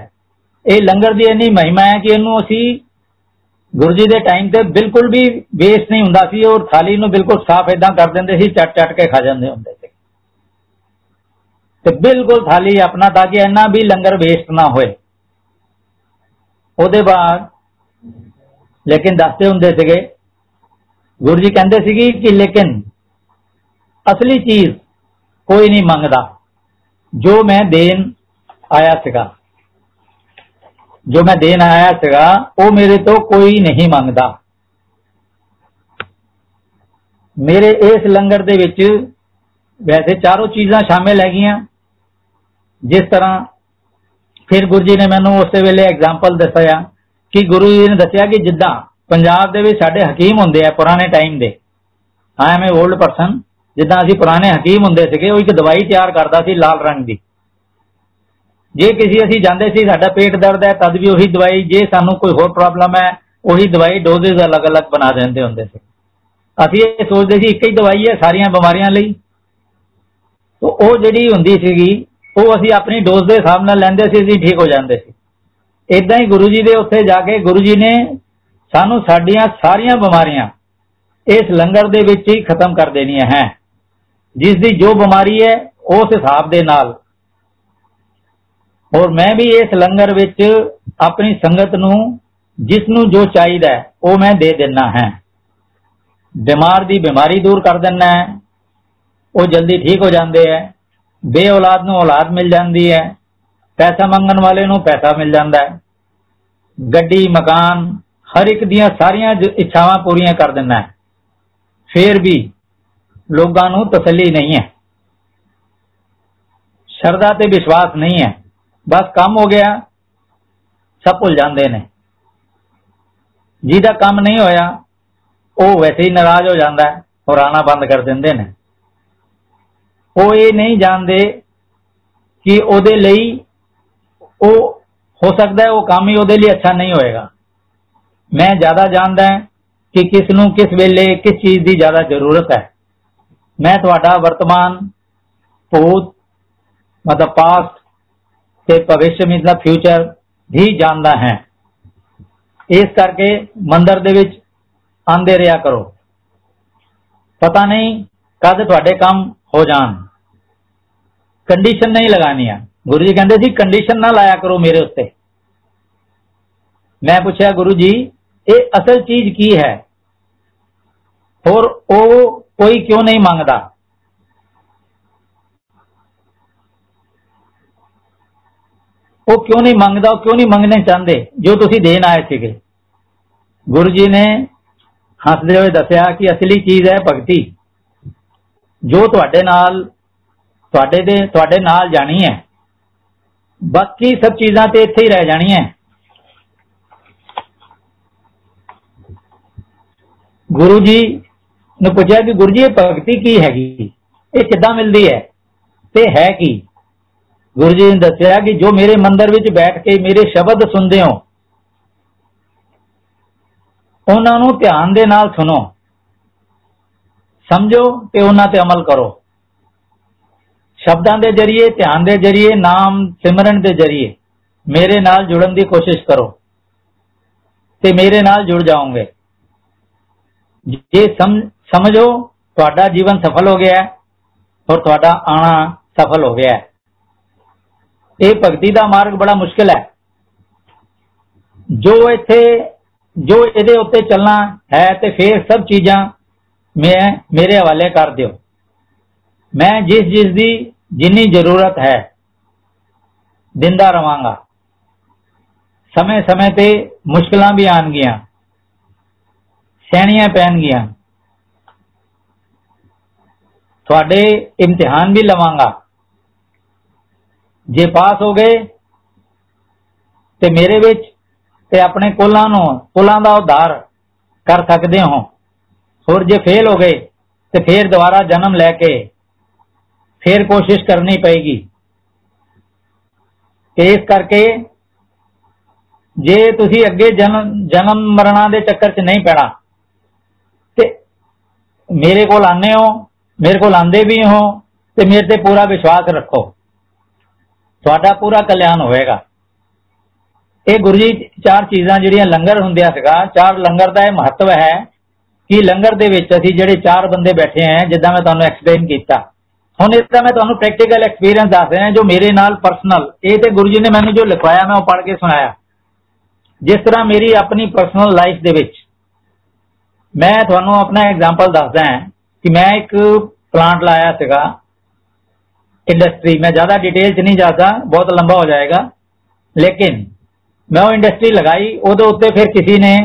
ਇਹ ਲੰਗਰ ਦੀ ਇੰਨੀ ਮਹਿਮਾ ਹੈ ਕਿ ਇਹਨੂੰ ਅਸੀਂ ਗੁਰੂ ਜੀ ਦੇ ਟਾਈਮ ਤੇ ਬਿਲਕੁਲ ਵੀ ਵੇਸਟ ਨਹੀਂ ਹੁੰਦਾ ਸੀ। ਔਰ ਥਾਲੀ ਨੂੰ ਬਿਲਕੁਲ ਸਾਫ਼ ਇਦਾਂ ਕਰ ਦਿੰਦੇ ਸੀ ਚੱਟ ਚੱਟ ਕੇ ਖਾ ਜਾਂਦੇ ਹੁੰਦੇ ਸੀ। ਤੇ ਬਿਲਕੁਲ ਥਾਲੀ ਆਪਣਾ ਤਾਂ ਕਿ ਇੰਨਾ ਵੀ ਲੰਗਰ ਵੇਸਟ ਨਾ ਹੋਏ। ਉਹਦੇ ਬਾਅਦ ਲੇਕਿਨ ਦੱਸਦੇ ਹੁੰਦੇ ਸੀਗੇ, ਗੁਰੂ ਜੀ ਕਹਿੰਦੇ ਸੀਗੇ ਕਿ ਲੇਕਿਨ ਅਸਲੀ ਚੀਜ਼ ਕੋਈ ਨਹੀਂ ਮੰਗਦਾ, ਜੋ ਮੈਂ ਦੇਣ ਆਇਆ ਸੀਗਾ। ਜੋ ਮੈਂ ਦੇਣ ਆਇਆ ਸੀਗਾ, ਉਹ ਮੇਰੇ ਤੋਂ ਕੋਈ ਨਹੀਂ ਮੰਗਦਾ। ਮੇਰੇ ਇਸ ਲੰਗਰ ਦੇ ਵਿੱਚ ਵੈਸੇ ਚਾਰੋਂ ਚੀਜ਼ਾਂ ਸ਼ਾਮਿਲ ਹੈਗੀਆਂ। ਜਿਸ ਤਰ੍ਹਾਂ ਫਿਰ ਗੁਰੂ ਜੀ ਨੇ ਮੈਨੂੰ ਉਸੇ ਵੇਲੇ ਐਗਜ਼ਾਮਪਲ ਦੱਸਿਆ ਕਿ ਗੁਰੂ ਜੀ ਨੇ ਦੱਸਿਆ ਕਿ ਜਿੱਦਾਂ ਪੰਜਾਬ ਦੇ ਵਿੱਚ ਸਾਡੇ ਹਕੀਮ ਹੁੰਦੇ ਆ ਪੁਰਾਣੇ ਟਾਈਮ ਦੇ। I am a old person ਜਿੱਦਾਂ ਅਸੀਂ ਪੁਰਾਣੇ ਹਕੀਮ ਹੁੰਦੇ ਸੀਗੇ, ਉਹ ਇੱਕ ਦਵਾਈ ਤਿਆਰ ਕਰਦਾ ਸੀ ਲਾਲ ਰੰਗ ਦੀ। ਜੇ ਕਿਸੇ ਅਸੀਂ ਜਾਂਦੇ ਸੀ, ਸਾਡਾ ਪੇਟ ਦਰਦ ਹੈ, ਤਦ ਵੀ ਉਹੀ ਦਵਾਈ, ਜੇ ਸਾਨੂੰ ਕੋਈ ਹੋਰ ਪ੍ਰੋਬਲਮ ਹੈ, ਉਹੀ ਦਵਾਈ ਡੋਜ਼ਸ ਅਲੱਗ-ਅਲੱਗ ਬਣਾ ਦਿੰਦੇ ਹੁੰਦੇ ਸੀ। ਅਸੀਂ ਇਹ ਸੋਚਦੇ ਸੀ, ਇੱਕ ਹੀ ਦਵਾਈ ਹੈ ਸਾਰੀਆਂ ਬਿਮਾਰੀਆਂ ਲਈ। ਤੋਂ ਉਹ ਜਿਹੜੀ ਹੁੰਦੀ ਸੀਗੀ ਉਹ ਅਸੀਂ ਆਪਣੀ ਡੋਜ਼ ਦੇ ਹਿਸਾਬ ਨਾਲ ਲੈਂਦੇ ਸੀ, ਅਸੀਂ ਠੀਕ ਹੋ ਜਾਂਦੇ ਸੀ। ਇਦਾਂ ਹੀ ਗੁਰੂ ਜੀ ਦੇ ਉੱਥੇ ਜਾ ਕੇ ਗੁਰੂ ਜੀ ਨੇ ਸਾਨੂੰ ਸਾਡੀਆਂ ਸਾਰੀਆਂ ਬਿਮਾਰੀਆਂ ਇਸ ਲੰਗਰ ਦੇ ਵਿੱਚ ਹੀ ਖਤਮ ਕਰ ਦੇਣੀਆਂ ਹੈ। ਜਿਸ ਦੀ ਜੋ ਬਿਮਾਰੀ ਹੈ, ਉਸ ਹਿਸਾਬ ਦੇ ਨਾਲ। ਔਰ ਮੈਂ ਵੀ ਇਸ ਲੰਗਰ ਵਿੱਚ ਆਪਣੀ ਸੰਗਤ ਨੂੰ ਜਿਸ ਨੂੰ ਜੋ ਚਾਹੀਦਾ ਹੈ, ਉਹ ਮੈਂ ਦੇ ਦੇਣਾ ਹੈ। ਬਿਮਾਰ ਦੀ ਬਿਮਾਰੀ ਦੂਰ ਕਰ ਦੇਣਾ ਹੈ। ਉਹ ਜਲਦੀ ਠੀਕ ਹੋ ਜਾਂਦੇ ਹੈ। ਬੇ ਔਲਾਦ ਨੂੰ ਔਲਾਦ ਮਿਲ ਜਾਂਦੀ ਹੈ ਪੈਸਾ ਮੰਗਣ ਵਾਲੇ ਨੂੰ ਪੈਸਾ ਮਿਲ ਜਾਂਦਾ ਹੈ ਗੱਡੀ ਮਕਾਨ ਹਰ ਇੱਕ ਦੀਆਂ ਸਾਰੀਆਂ ਇੱਛਾਵਾਂ ਪੂਰੀਆਂ ਕਰ ਦਿੰਦਾ ਹੈ ਫੇਰ ਵੀ ਲੋਕਾਂ ਨੂੰ ਤਸੱਲੀ ਨਹੀਂ ਹੈ ਸ਼ਰਧਾ ਤੇ ਵਿਸ਼ਵਾਸ ਨਹੀਂ ਹੈ ਬਸ ਕੰਮ ਹੋ ਗਿਆ ਸਭ ਭੁੱਲ ਜਾਂਦੇ ਨੇ ਜਿਹਦਾ ਕੰਮ ਨਹੀਂ ਹੋਇਆ ਉਹ ਵੈਸੇ ਹੀ ਨਾਰਾਜ਼ ਹੋ ਜਾਂਦਾ ਹੈ ਔਰ ਆਣਾ ਬੰਦ ਕਰ ਦਿੰਦੇ ਨੇ ਉਹ ਇਹ ਨਹੀਂ ਜਾਣਦੇ ਕਿ ਉਹਦੇ ਲਈ ਉਹ ਹੋ ਸਕਦਾ ਹੈ, ਉਹ ਕੰਮ ਹੀ ਉਹਦੇ ਲਈ ਅੱਛਾ ਨਹੀਂ ਹੋਏਗਾ। ਮੈਂ ਜ਼ਿਆਦਾ ਜਾਣਦਾ ਕਿ ਕਿਸ ਨੂੰ ਕਿਸ ਵੇਲੇ ਕਿਸ ਚੀਜ਼ ਦੀ ਜ਼ਿਆਦਾ ਜ਼ਰੂਰਤ ਹੈ। ਮੈਂ ਤੁਹਾਡਾ ਵਰਤਮਾਨ ਭੂਤ, ਮਤਲਬ ਪਾਸਟ ਤੇ ਭਵਿੱਖ ਮਤਲਬ ਫਿਊਚਰ ਵੀ ਜਾਣਦਾ ਹੈ। ਇਸ ਕਰਕੇ ਮੰਦਰ ਦੇ ਵਿੱਚ ਆਂਦੇ ਰਿਹਾ ਕਰੋ। ਪਤਾ ਨਹੀਂ ਕਦ ਤੁਹਾਡੇ ਕੰਮ ਹੋ ਜਾਣ। ਕੰਡੀਸ਼ਨ ਨਹੀਂ ਲਗਾਣੀ ਆ। ਗੁਰੂ ਜੀ ਕਹਿੰਦੇ ਸੀ ਕੰਡੀਸ਼ਨ ਨਾ ਲਾਇਆ ਕਰੋ ਮੇਰੇ ਉੱਤੇ। ਮੈਂ ਪੁੱਛਿਆ, ਗੁਰੂ ਜੀ, ਇਹ ਅਸਲ ਚੀਜ਼ ਕੀ ਹੈ? ਹੋਰ ਉਹ ਕੋਈ ਕਿਉਂ ਨਹੀਂ ਮੰਗਦਾ? ਉਹ ਕਿਉਂ ਨਹੀਂ ਮੰਗਦਾ, ਉਹ ਕਿਉਂ ਨਹੀਂ ਮੰਗਣੇ ਚਾਹੁੰਦੇ? ਜੋ ਤੁਸੀਂ ਦੇਣ ਆਏ ਸੀਗੇ। ਗੁਰੂ ਜੀ ਨੇ ਹੱਸਦੇ ਹੋਏ ਦੱਸਿਆ ਕਿ ਅਸਲੀ ਚੀਜ਼ ਹੈ ਭਗਤੀ। ਜੋ ਤੁਹਾਡੇ ਨਾਲ ਤੁਹਾਡੇ ਦੇ, ਤੁਹਾਡੇ ਨਾਲ ਜਾਣੀ ਹੈ। ਬਾਕੀ ਸਭ ਚੀਜ਼ਾਂ ਤੇ ਇੱਥੇ ਹੀ ਰਹਿ ਜਾਣੀਆਂ ਗੁਰੂ ਜੀ ਨੇ ਪੁੱਛਿਆ ਕਿ ਗੁਰੂ ਜੀ, ਇਹ ਭਗਤੀ ਕੀ ਹੈਗੀ? ਇਹ ਕਿੱਦਾਂ ਮਿਲਦੀ ਹੈ? ਤੇ ਹੈ ਕੀ? ਗੁਰੂ ਜੀ ਨੇ ਦੱਸਿਆ ਕਿ ਜੋ ਮੇਰੇ ਮੰਦਰ ਵਿੱਚ ਬੈਠ ਕੇ ਮੇਰੇ ਸ਼ਬਦ ਸੁਣਦੇ ਹੋ, ਉਹਨਾਂ ਨੂੰ ਧਿਆਨ ਦੇ ਨਾਲ ਸੁਣੋ। ਸਮਝੋ ਤੇ ਉਹਨਾਂ ਤੇ ਅਮਲ ਕਰੋ। ਸ਼ਬਦਾਂ ਦੇ ਜਰੀਏ, ਧਿਆਨ ਦੇ ਜਰੀਏ, ਨਾਮ ਸਿਮਰਨ ਦੇ ਜਰੀਏ, ਮੇਰੇ ਨਾਲ ਜੁੜਨ ਦੀ ਕੋਸ਼ਿਸ਼ ਕਰੋ ਤੇ ਮੇਰੇ ਨਾਲ ਜੁੜ ਜਾਓਗੇ। ਜੇ ਸਮਝੋ ਤੁਹਾਡਾ ਜੀਵਨ ਸਫਲ ਹੋ ਗਿਆ ਹੈ, ਔਰ ਤੁਹਾਡਾ ਆਣਾ ਸਫਲ ਹੋ ਗਿਆ ਹੈ। ਇਹ ਭਗਤੀ ਦਾ ਮਾਰਗ ਬੜਾ ਮੁਸ਼ਕਲ ਹੈ। ਜੋ ਇੱਥੇ, ਜੋ ਇਹਦੇ ਉੱਤੇ ਚੱਲਣਾ ਹੈ ਤੇ ਫੇਰ ਸਭ ਚੀਜ਼ਾਂ ਮੈਂ, ਮੇਰੇ ਹਵਾਲੇ ਕਰ ਦਿਓ। ਮੈਂ ਜਿਸ ਜਿਸ ਦੀ ਜਿੰਨੀ ਜ਼ਰੂਰਤ ਹੈ, ਦਿੰਦਾ ਰਵਾਂਗਾ। ਸਮੇਂ ਸਮੇਂ ਤੇ ਮੁਸ਼ਕਲਾਂ ਵੀ ਆਣਗੀਆਂ ਸਹਿਣੀਆਂ ਪੈਣਗੀਆਂ। ਤੁਹਾਡੇ ਇਮਤਿਹਾਨ ਵੀ ਲਵਾਂਗਾ। ਜੇ ਪਾਸ ਹੋ ਗਏ, ਤੇ ਮੇਰੇ ਵਿੱਚ ਤੇ ਆਪਣੇ ਕੁਲਾਂ ਨੂੰ, ਕੁਲਾਂ ਦਾ ਉਧਾਰ ਕਰ ਸਕਦੇ ਹੋ। ਹੋਰ ਜੇ ਫੇਲ ਹੋ ਗਏ, ਤੇ ਫੇਰ ਦੁਬਾਰਾ ਜਨਮ ਲੈ ਕੇ ਫੇਰ ਕੋਸ਼ਿਸ਼ ਕਰਨੀ ਪਏਗੀ। ਤੇ ਇਸ ਕਰਕੇ ਜੇ ਤੁਸੀਂ ਅੱਗੇ ਜਨਮ ਜਨਮ ਮਰਣਾ ਦੇ ਚੱਕਰ 'ਚ ਨਹੀਂ ਪੈਣਾ, ਤੇ ਮੇਰੇ ਕੋਲ ਆਨੇ ਹੋ, ਮੇਰੇ ਕੋਲ ਆਂਦੇ ਵੀ ਹੋ, ਤੇ ਮੇਰੇ ਤੇ ਪੂਰਾ ਵਿਸ਼ਵਾਸ ਰੱਖੋ। ਤੁਹਾਡਾ ਪੂਰਾ ਕਲਿਆਣ ਹੋਵੇਗਾ। ਇਹ ਗੁਰੂ ਜੀ ਚਾਰ ਚੀਜ਼ਾਂ ਜਿਹੜੀਆਂ ਲੰਗਰ ਹੁੰਦਿਆ ਸੀਗਾ, ਚਾਰ ਲੰਗਰ ਦਾ ਇਹ ਮਹੱਤਵ ਹੈ ਕਿ ਲੰਗਰ ਦੇ ਵਿੱਚ ਅਸੀਂ ਜਿਹੜੇ ਚਾਰ ਬੰਦੇ ਬੈਠੇ ਆਂ, ਜਿੱਦਾਂ ਮੈਂ ਤੁਹਾਨੂੰ ਐਕਸਪਲੇਨ ਕੀਤਾ। ਹੁਣ ਇਸ ਦਾ ਮੈਂ ਤੁਹਾਨੂੰ ਪ੍ਰੈਕਟੀਕਲ ਐਕਸਪੀਰੀਅੰਸ ਦੱਸ ਰਿਹਾ, ਜੋ ਮੇਰੇ ਨਾਲ ਪਰਸਨਲ ਇਹ ਤੇ ਗੁਰੂ ਜੀ ਨੇ ਮੈਨੂੰ ਜੋ ਲਿਖਵਾਇਆ, ਮੈਂ ਉਹ ਪੜ੍ਹ ਕੇ ਸੁਣਾਇਆ। ਜਿਸ ਤਰ੍ਹਾਂ ਮੇਰੀ ਆਪਣੀ ਪਰਸਨਲ ਲਾਈਫ ਦੇ ਵਿੱਚ, ਮੈਂ ਤੁਹਾਨੂੰ ਆਪਣਾ ਐਗਜ਼ਾਮਪਲ ਦੱਸਦਾ ਹਾਂ ਕਿ ਮੈਂ ਇੱਕ ਪਲਾਂਟ ਲਾਇਆ ਸੀਗਾ ਇੰਡਸਟਰੀ ਮੈਂ ਜ਼ਿਆਦਾ ਡਿਟੇਲ 'ਚ ਨਹੀਂ ਜਾਂਦਾ, ਬਹੁਤ ਲੰਬਾ ਹੋ ਜਾਏਗਾ, ਲੇਕਿਨ ਮੈਂ ਉਹ ਇੰਡਸਟਰੀ ਲਗਾਈ, ਉਹਦੇ ਉੱਤੇ ਫਿਰ ਕਿਸੇ ਨੇ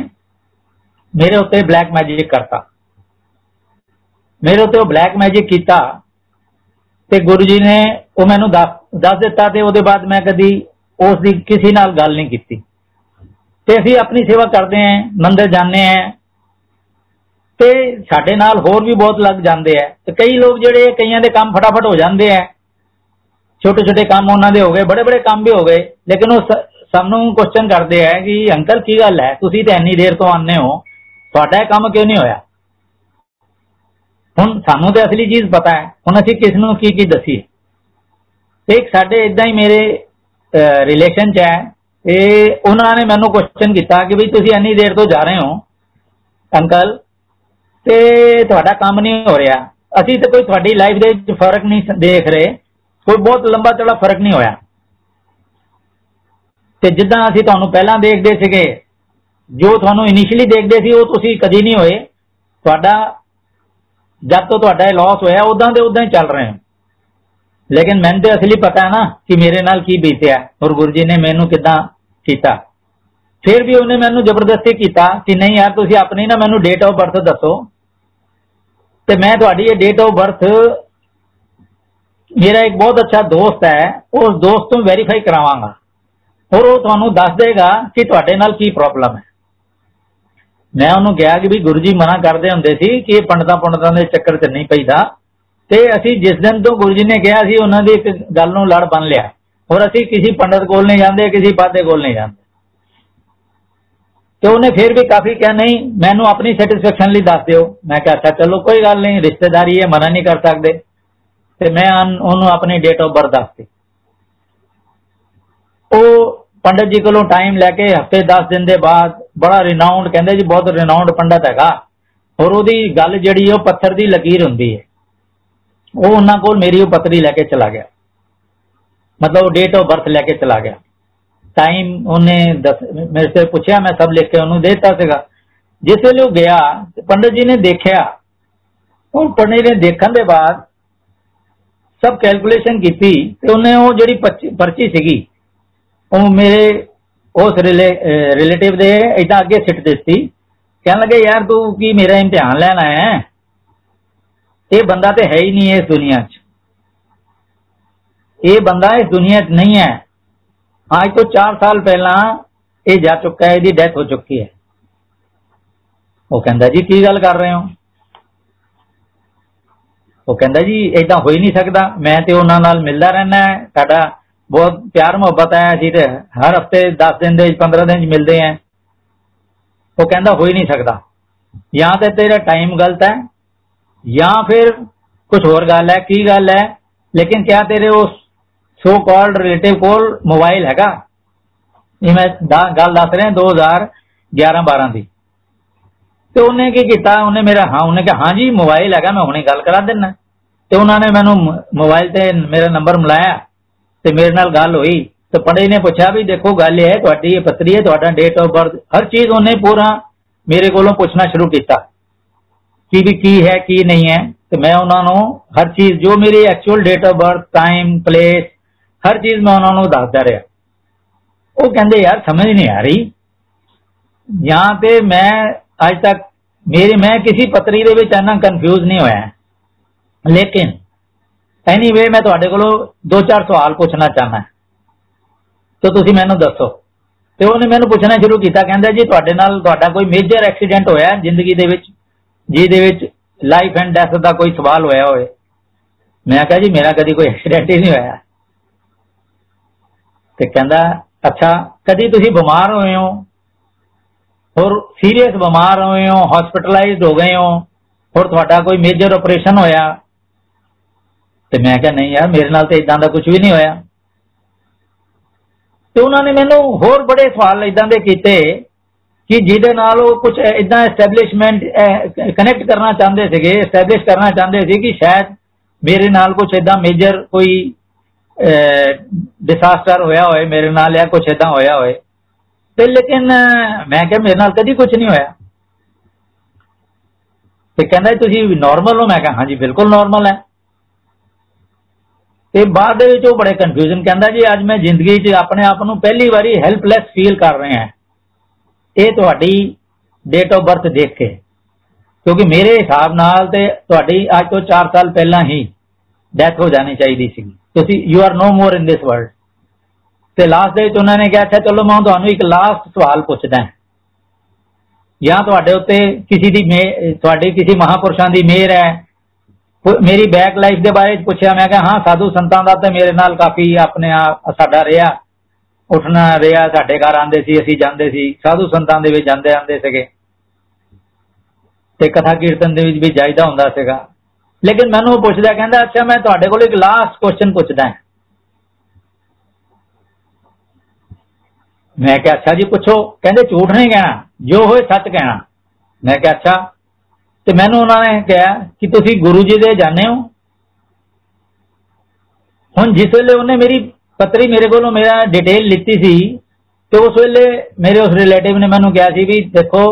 ਮੇਰੇ ਉੱਤੇ ਬਲੈਕ ਮੈਜਿਕ ਕਰਤਾ। ਮੇਰੇ ਉੱਤੇ ਉਹ ਬਲੈਕ ਮੈਜਿਕ ਕੀਤਾ ਤੇ ਗੁਰੂ ਜੀ ਨੇ ਉਹ ਮੈਨੂੰ ਦੱਸ ਦਿੱਤਾ ਤੇ ਉਹਦੇ ਬਾਅਦ ਮੈਂ ਕਦੀ ਉਸ ਦੀ ਕਿਸੇ ਨਾਲ ਗੱਲ ਨਹੀਂ ਕੀਤੀ। ਤੇ ਅਸੀਂ ਆਪਣੀ ਸੇਵਾ ਕਰਦੇ ਆਂ ਮੰਦਰ ਜਾਂਦੇ ਆਂ ਤੇ ਸਾਡੇ ਨਾਲ ਹੋਰ ਵੀ ਬਹੁਤ ਲੱਗ ਜਾਂਦੇ ਆ। ਤੇ ਕਈ ਲੋਕ ਜਿਹੜੇ ਕਈਆਂ ਦੇ ਕੰਮ ਫਟਾਫਟ ਹੋ ਜਾਂਦੇ ਆ। ਛੋਟੇ ਛੋਟੇ ਕੰਮ ਉਹਨਾਂ ਦੇ ਹੋ ਗਏ ਬੜੇ ਬੜੇ ਕੰਮ ਵੀ ਹੋ ਗਏ। ਲੇਕਿਨ ਉਹ ਸਭ ਨੂੰ ਕੁਐਸਚਨ ਕਰਦੇ ਆ ਕਿ ਅੰਕਲ ਕੀ ਗੱਲ ਹੈ? ਤੁਸੀਂ ਤੇ ਇੰਨੀ ਦੇਰ ਤੋਂ ਆਨੇ ਹੋ। ਤੁਹਾਡਾ ਕੰਮ ਕਿਉਂ ਨਹੀਂ ਹੋਇਆ? ਹੁਣ ਸਾਨੂੰ ਤੇ ਅਸਲੀ ਚੀਜ਼ ਪਤਾ ਹੈ। ਹੁਣ ਅਸੀਂ ਕਿਸ ਨੂੰ ਕੀ ਕੀ ਦਸੀਏ। ਇੱਕ ਸਾਡੇ ਇਦਾਂ ਹੀ ਮੇਰੇ ਰਿਲੇਸ਼ਨ ਚ ਹੈ। ਇਹ, ਉਹਨਾਂ ਨੇ ਮੈਨੂੰ ਕੁਐਸਚਨ ਕੀਤਾ ਕਿ ਵੀ ਤੁਸੀਂ ਇੰਨੀ ਦੇਰ ਤੋਂ ਜਾ ਰਹੇ ਹੋ, ਅੰਕਲ। ਤੇ ਤੁਹਾਡਾ ਕੰਮ ਨਹੀਂ ਹੋ ਰਿਹਾ। ਅਸੀਂ ਤੇ ਕੋਈ ਤੁਹਾਡੀ ਲਾਈਫ ਦੇ ਵਿੱਚ ਫ਼ਰਕ ਨਹੀਂ ਦੇਖ ਰਹੇ। ਕੋਈ ਬਹੁਤ ਲੰਬਾ ਚੜਾ ਫ਼ਰਕ ਨਹੀਂ ਹੋਇਆ। ਤੇ ਜਿੱਦਾਂ ਅਸੀਂ ਤੁਹਾਨੂੰ ਪਹਿਲਾਂ ਦੇਖਦੇ ਸੀਗੇ, ਜੋ ਤੁਹਾਨੂੰ ਇਨੀਸ਼ੀਅਲੀ ਦੇਖਦੇ ਸੀ, ਉਹ ਤੁਸੀਂ ਕਦੀ ਨਹੀਂ ਹੋਏ। ਤੁਹਾਡਾ ਜਦ ਤੋਂ ਤੁਹਾਡਾ ਇਹ ਲਾਸ ਹੋਇਆ ਉਦਾਂ ਦੇ ਉਦਾਂ ਹੀ ਚੱਲ ਰਹੇ ਹੋ ਲੇਕਿਨ ਮੈਨੂੰ ਤੇ ਅਸਲੀ ਪਤਾ ਹੈ ਨਾ ਕਿ ਮੇਰੇ ਨਾਲ ਕੀ ਬੀਤਿਆ। ਔਰ ਗੁਰੂ ਜੀ ਨੇ ਮੈਨੂੰ ਕਿਦਾਂ ਕੀਤਾ। ਫਿਰ ਵੀ ਉਹਨੇ ਮੈਨੂੰ ਜ਼ਬਰਦਸਤੀ ਕੀਤਾ ਕਿ ਨਹੀਂ ਯਾਰ, ਤੁਸੀਂ ਆਪਣੀ ਨਾ ਮੈਨੂੰ ਡੇਟ ਆਫ ਬਰਥ ਦੱਸੋ। ਤੇ ਮੈਂ ਤੁਹਾਡੀ ਇਹ ਡੇਟ ਆਫ ਬਰਥ ਮੇਰਾ ਇੱਕ ਬਹੁਤ ਅੱਛਾ ਦੋਸਤ ਹੈ, ਉਸ ਦੋਸਤ ਤੋਂ ਵੈਰੀਫਾਈ ਕਰਾਵਾਂਗਾ। ਔਰ ਉਹ ਤੁਹਾਨੂੰ ਦੱਸ ਦੇਗਾ ਕਿ ਤੁਹਾਡੇ ਨਾਲ ਕੀ ਪ੍ਰੋਬਲਮ ਹੈ। ਮੈਂ ਉਹਨੂੰ ਕਿਹਾ ਕਿ ਵੀ ਗੁਰੂ ਜੀ ਮਨਾ ਕਰਦੇ ਹੁੰਦੇ ਸੀ ਕਿ ਇਹ ਪੰਡਤਾਂ ਪੰਡਤਾਂ ਦੇ ਚੱਕਰ 'ਚ ਨਹੀਂ ਪੈਦਾ ਤੇ ਅਸੀਂ ਜਿਸ ਦਿਨ ਤੋਂ ਗੁਰੂ ਜੀ ਨੇ ਕਿਹਾ ਸੀ, ਉਹਨਾਂ ਦੀ ਇੱਕ ਗੱਲ ਨੂੰ ਲੜ ਬਣ ਲਿਆ। ਔਰ ਅਸੀਂ ਕਿਸੇ ਪੰਡਤ ਕੋਲ ਨਹੀਂ ਜਾਂਦੇ, ਕਿਸੇ ਪਾਦੇ ਕੋਲ ਨਹੀਂ ਜਾਂਦੇ। ਤੇ ਉਹਨੇ ਫਿਰ ਵੀ ਕਾਫੀ ਕਿਹਾ, ਨਹੀਂ, ਮੈਨੂੰ ਆਪਣੀ ਸੈਟੀਸਫੈਕਸ਼ਨ ਲਈ ਦੱਸ ਦਿਓ। ਮੈਂ ਕਿਹਾ, ਅੱਛਾ, ਚਲੋ, ਕੋਈ ਗੱਲ ਨਹੀਂ, ਰਿਸ਼ਤੇਦਾਰੀ ਹੈ, ਮਨਾ ਨਹੀਂ ਕਰ ਸਕਦੇ। ਤੇ ਮੈਂ ਉਹਨੂੰ ਆਪਣੀ ਡੇਟ ਆਫ ਬਰਥ ਦੱਸਤੀ। ਉਹ ਪੰਡਤ ਜੀ ਕੋਲੋਂ ਟਾਈਮ ਲੈ ਕੇ ਹਫ਼ਤੇ 10 ਦਿਨ ਦੇ ਬਾਅਦ ਬੜਾ ਰਿਨਾਉਂਡ ਕਹਿੰਦੇ ਜੀ, ਬਹੁਤ ਰਿਨਾਉਂਡ ਪੰਡਤ ਹੈਗਾ। ਔਰ ਉਹਦੀ ਗੱਲ ਜਿਹੜੀ ਉਹ ਪੱਥਰ ਦੀ ਲਕੀਰ ਹੁੰਦੀ ਹੈ। ਉਹ ਉਹਨਾਂ ਕੋਲ ਮੇਰੀ ਉਹ ਪੱਤਰੀ ਲੈ ਕੇ ਚਲਾ ਗਿਆ। ਮਤਲਬ ਡੇਟ ਆਫ ਬਰਥ ਲੈ ਕੇ ਚਲਾ ਗਿਆ। ਟਾਈਮ ਉਹਨੇ ਮੇਰੇ ਤੋਂ ਪੁੱਛਿਆ, ਮੈਂ ਸਭ ਲਿਖ ਕੇ ਉਹਨੂੰ ਦੇਤਾ ਸੀਗਾ। ਜਿਸ ਵੇਲੇ ਉਹ ਗਿਆ, ਪੰਡਤ ਜੀ ਨੇ ਦੇਖਿਆ। ਉਹ ਪੰਡਤ ਨੇ ਦੇਖਣ ਦੇ ਬਾਅਦ ਸਭ ਕੈਲਕੂਲੇਸ਼ਨ ਕੀਤੀ ਤੇ ਉਹਨੇ ਉਹ ਜਿਹੜੀ ਪਰਚੀ ਸੀਗੀ, ਉਹ ਮੇਰੇ ਉਸ ਰਿਲੇਟਿਵ ਦੇ ਇਦਾਂ ਅੱਗੇ ਸਿੱਟ ਦਿੱਤੀ ਕਹਿਣ ਲੱਗੇ ਯਾਰ ਤੂੰ ਕੀ ਮੇਰਾ ਇਮਤਿਹਾਨ ਲੈਣਾ ਹੈ ਇਹ ਬੰਦਾ ਤੇ ਹੈ ਹੀ ਨਹੀਂ ਇਸ ਦੁਨੀਆ 'ਚ ਇਹ ਬੰਦਾ ਇਸ ਦੁਨੀਆ 'ਚ ਨਹੀਂ ਹੈ ਅੱਜ ਤੋਂ 4 ਸਾਲ ਪਹਿਲਾਂ ਇਹ ਜਾ ਚੁੱਕਾ ਹੈ ਇਹਦੀ ਡੈਥ ਹੋ ਚੁੱਕੀ ਹੈ ਉਹ ਕਹਿੰਦਾ ਜੀ ਕੀ ਗੱਲ ਕਰ ਰਹੇ ਹੋ ਉਹ ਕਹਿੰਦਾ ਜੀ ਇਦਾਂ ਹੋ ਹੀ ਨਹੀਂ ਸਕਦਾ ਮੈਂ ਤੇ ਉਹਨਾਂ ਨਾਲ ਮਿਲਦਾ ਰਹਿਣਾ ਸਾਡਾ ਬਹੁਤ ਪਿਆਰ ਮੁਹੱਬਤ ਹੈ ਅਸੀਂ ਤੇ, ਹਰ ਹਫ਼ਤੇ 10 ਦਿਨ ਦੇ 15 ਦਿਨ ਚ ਮਿਲਦੇ ਆਂ ਉਹ ਕਹਿੰਦਾ ਹੋ ਹੀ ਨਹੀਂ ਸਕਦਾ। ਜਾਂ ਤੇ ਤੇਰਾ ਟਾਈਮ ਗਲਤ ਹੈ ਜਾਂ ਫਿਰ ਕੁਝ ਹੋਰ ਗੱਲ ਹੈ ਕੀ ਗੱਲ ਹੈ ਲੇਕਿਨ ਕਿਆ ਤੇਰੇ ਉਸ ਸੋ ਕਾਲਡ ਰਿਲੇਟਿਵ ਕੋਲ ਮੋਬਾਈਲ ਹੈਗਾ? ਇਹ ਮੈਂ ਗੱਲ ਦੱਸ ਰਿਹਾ 2011 12 ਦੀ। ਤੇ ਉਹਨੇ ਕੀ ਕੀਤਾ? ਉਹਨੇ ਮੇਰਾ ਹਾਂ, ਉਹਨੇ ਕਿਹਾ, ਹਾਂ ਜੀ ਮੋਬਾਈਲ ਹੈਗਾ, ਮੈਂ ਹੁਣੇ ਗੱਲ ਕਰਾ ਦਿੰਨਾ। ਤੇ ਉਹਨਾਂ ਨੇ ਮੈਨੂੰ ਮੋਬਾਈਲ ਤੇ ਮੇਰਾ ਨੰਬਰ ਮਿਲਾਇਆ। ਤੇ ਮੇਰੇ ਨਾਲ ਗੱਲ ਹੋਈ, ਤੇ ਪੜੇ ਨੇ ਪੁੱਛਿਆ ਵੀ ਦੇਖੋ ਗੱਲ ਇਹ ਹੈ ਤੁਹਾਡੀ, ਇਹ ਪੱਤਰੀ ਹੈ, ਤੁਹਾਡਾ ਡੇਟ ਆਫ ਬਰਥ ਹਰ ਚੀਜ਼ ਉਹਨੇ ਪੂਰਾ ਮੇਰੇ ਕੋਲੋਂ ਪੁੱਛਣਾ ਸ਼ੁਰੂ ਕੀਤਾ ਕਿ ਵੀ ਕੀ ਹੈ, ਕੀ ਨਹੀਂ ਹੈ, ਤੇ ਮੈਂ ਉਹਨਾਂ ਨੂੰ ਹਰ ਚੀਜ਼, ਜੋ ਮੇਰੀ actual date of birth time place ਹਰ ਚੀਜ਼ ਮੈਂ ਉਹਨਾਂ ਨੂੰ ਦੱਸਦਾ ਰਿਹਾ। ਉਹ ਕਹਿੰਦੇ, ਯਾਰ, ਸਮਝ ਨਹੀਂ ਆ ਰਹੀ। ਜਾਂ ਤੇ ਮੈਂ ਅੱਜ ਤੱਕ, ਮੇਰੇ, ਮੈਂ ਕਿਸੇ ਪੱਤਰੀ ਦੇ ਵਿੱਚ ਇੰਨਾ ਕਨਫਿਊਜ਼ ਨਹੀਂ ਹੋਇਆ। ਲੇਕਿਨ ਐਨੀਵੇ ਮੈਂ ਤੁਹਾਡੇ ਕੋਲੋਂ ਦੋ ਚਾਰ ਸਵਾਲ ਪੁੱਛਣਾ ਚਾਹਨਾ ਤੇ ਤੁਸੀਂ ਮੈਨੂੰ ਦੱਸੋ। ਤੇ ਉਹਨੇ ਮੈਨੂੰ ਪੁੱਛਣਾ ਸ਼ੁਰੂ ਕੀਤਾ, ਕਹਿੰਦਾ ਜੀ, ਤੁਹਾਡੇ ਨਾਲ ਤੁਹਾਡਾ ਕੋਈ ਮੇਜਰ ਐਕਸੀਡੈਂਟ ਹੋਇਆ ਜ਼ਿੰਦਗੀ ਦੇ ਵਿੱਚ? ਜਿਹਦੇ ਵਿੱਚ ਲਾਈਫ ਐਂਡ ਡੈਥ ਦਾ ਕੋਈ ਸਵਾਲ ਹੋਇਆ ਹੋਵੇ। ਮੈਂ ਕਿਹਾ ਜੀ, ਮੇਰਾ ਕਦੀ ਕੋਈ ਐਕਸੀਡੈਂਟ ਹੀ ਨਹੀਂ ਹੋਇਆ। ਤੇ ਕਹਿੰਦਾ, ਅੱਛਾ, ਕਦੀ ਤੁਸੀਂ ਬਿਮਾਰ ਹੋਏ ਹੋ? ਹੋਰ ਸੀਰੀਅਸ ਬਿਮਾਰ ਹੋਏ ਹੋ ਹਸਪੀਟਲਾਈਜ਼ਡ ਹੋ ਗਏ ਹੋ? ਹੋਰ ਤੁਹਾਡਾ ਕੋਈ ਮੇਜਰ ਆਪਰੇਸ਼ਨ ਹੋਇਆ? ਤੇ ਮੈਂ ਕਿਹਾ, ਨਹੀਂ ਯਾਰ, ਮੇਰੇ ਨਾਲ ਤੇ ਇਦਾਂ ਦਾ ਕੁਝ ਵੀ ਨਹੀਂ ਹੋਇਆ। ਤੇ ਉਹਨਾਂ ਨੇ ਮੈਨੂੰ ਹੋਰ ਬੜੇ ਸਵਾਲ ਇਦਾਂ ਦੇ ਕੀਤੇ ਕਿ ਜਿਹਦੇ ਨਾਲ ਉਹ ਕੁਝ ਇਦਾਂ ਐਸਟੈਬਲਿਸ਼ਮੈਂਟ ਕਨੈਕਟ ਕਰਨਾ ਚਾਹੁੰਦੇ ਸੀਗੇ ਐਸਟੈਬਲਿਸ਼ ਕਰਨਾ ਚਾਹੁੰਦੇ ਸੀ ਕਿ ਸ਼ਾਇਦ ਮੇਰੇ ਨਾਲ ਕੁਝ ਇਦਾਂ ਮੇਜਰ ਕੋਈ ਡਿਸਾਸਟਰ ਹੋਇਆ ਹੋਵੇ, ਮੇਰੇ ਨਾਲ ਜਾਂ ਕੁਝ ਇਦਾਂ ਹੋਇਆ ਹੋਵੇ। ਤੇ ਲੇਕਿਨ ਮੈਂ ਕਿਹਾ, ਮੇਰੇ ਨਾਲ ਕਦੀ ਕੁਝ ਨਹੀਂ ਹੋਇਆ। ਤੇ ਕਹਿੰਦਾ, ਤੁਸੀਂ ਨਾਰਮਲ ਹੋ? ਮੈਂ ਕਿਹਾ, ਹਾਂਜੀ, ਬਿਲਕੁਲ ਨਾਰਮਲ ਹੈ। ਤੇ ਬਾਅਦ ਦੇ ਵਿੱਚ ਉਹ ਬੜੇ ਕਨਫਿਊਜ਼ਨ ਕਹਿੰਦਾ ਜੀ, ਅੱਜ ਮੈਂ ਜ਼ਿੰਦਗੀ 'ਚ ਆਪਣੇ ਆਪ ਨੂੰ ਪਹਿਲੀ ਵਾਰੀ ਹੈਲਪਲੈਸ ਫੀਲ ਕਰ ਰਿਹਾ ਹਾਂ। ਇਹ ਤੁਹਾਡੀ ਡੇਟ ਆਫ ਬਰਥ ਦੇਖ ਕੇ। ਕਿਉਂਕਿ ਮੇਰੇ ਹਿਸਾਬ ਨਾਲ ਤੇ ਤੁਹਾਡੀ ਅੱਜ ਤੋਂ 4 ਸਾਲ ਪਹਿਲਾਂ ਹੀ ਡੈਥ ਹੋ ਜਾਣੀ ਚਾਹੀਦੀ ਸੀ। ਤੁਸੀਂ you are no more in this world ਤੇ ਲਾਸਟ ਦੇ ਵਿੱਚ ਉਹਨਾਂ ਨੇ ਕਿਹਾ, ਅੱਛਾ ਚਲੋ ਮੈਂ ਤੁਹਾਨੂੰ ਇੱਕ ਲਾਸਟ ਸਵਾਲ ਪੁੱਛਦਾ ਜਾਂ ਤੁਹਾਡੇ ਉੱਤੇ ਕਿਸੇ ਦੀ ਤੁਹਾਡੇ ਕਿਸੇ ਮਹਾਪੁਰਸ਼ਾਂ ਦੀ ਮਿਹਰ ਹੈ। ਮੇਰੀ ਬੈਕ ਲਾਈਫ ਦੇ ਬਾਰੇ ਪੁੱਛਿਆ ਮੈਂ ਕਿਹਾ ਹਾਂ ਸਾਧੂ ਸੰਤਾਂ ਦਾ ਤੇ ਮੇਰੇ ਨਾਲ ਕਾਫੀ ਆਪਣੇ ਆਪ ਸਾਡਾ ਰਿਹਾ ਉੱਠਣਾ ਰਿਹਾ ਸਾਡੇ ਘਰ ਆਂਦੇ ਸੀ ਅਸੀਂ ਜਾਂਦੇ ਸੀ ਸਾਧੂ ਸੰਤਾਂ ਦੇ ਵਿੱਚ ਜਾਂਦੇ ਆਂਦੇ ਸੀਗੇ ਤੇ ਕਥਾ ਕੀਰਤਨ ਦੇ ਵਿੱਚ ਵੀ ਜਾਇਦਾ ਹੁੰਦਾ ਸੀਗਾ ਲੇਕਿਨ ਮੈਨੂੰ ਉਹ ਪੁੱਛਦਾ ਕਹਿੰਦਾ ਅੱਛਾ ਮੈਂ ਤੁਹਾਡੇ ਕੋਲ ਇੱਕ ਲਾਸਟ ਕੁਐਸਚਨ ਪੁੱਛਦਾ ਹਾਂ ਮੈਂ ਕਿਹਾ ਅੱਛਾ ਜੀ ਪੁੱਛੋ ਕਹਿੰਦੇ ਝੂਠ ਨਹੀਂ ਕਹਿਣਾ ਜੋ ਹੋਏ ਸੱਚ ਕਹਿਣਾ ਮੈਂ ਕਿਹਾ ਅੱਛਾ ਤੇ ਮੈਨੂੰ ਉਹਨਾਂ ਨੇ ਕਿਹਾ ਕਿ ਤੁਸੀਂ ਗੁਰੂ ਜੀ ਦੇ ਜਾਣੇ ਹੋ। ਹੁਣ ਜਿਸ ਵੇਲੇ ਉਹਨੇ ਮੇਰੀ ਪੱਤਰੀ ਮੇਰੇ ਕੋਲੋਂ ਮੇਰਾ ਡਿਟੇਲ ਲਿੱਤੀ ਸੀ, ਤੇ ਉਸ ਵੇਲੇ ਮੇਰੇ ਉਸ ਰਿਲੇਟਿਵ ਨੇ ਮੈਨੂੰ ਕਿਹਾ ਸੀ ਵੀ ਦੇਖੋ,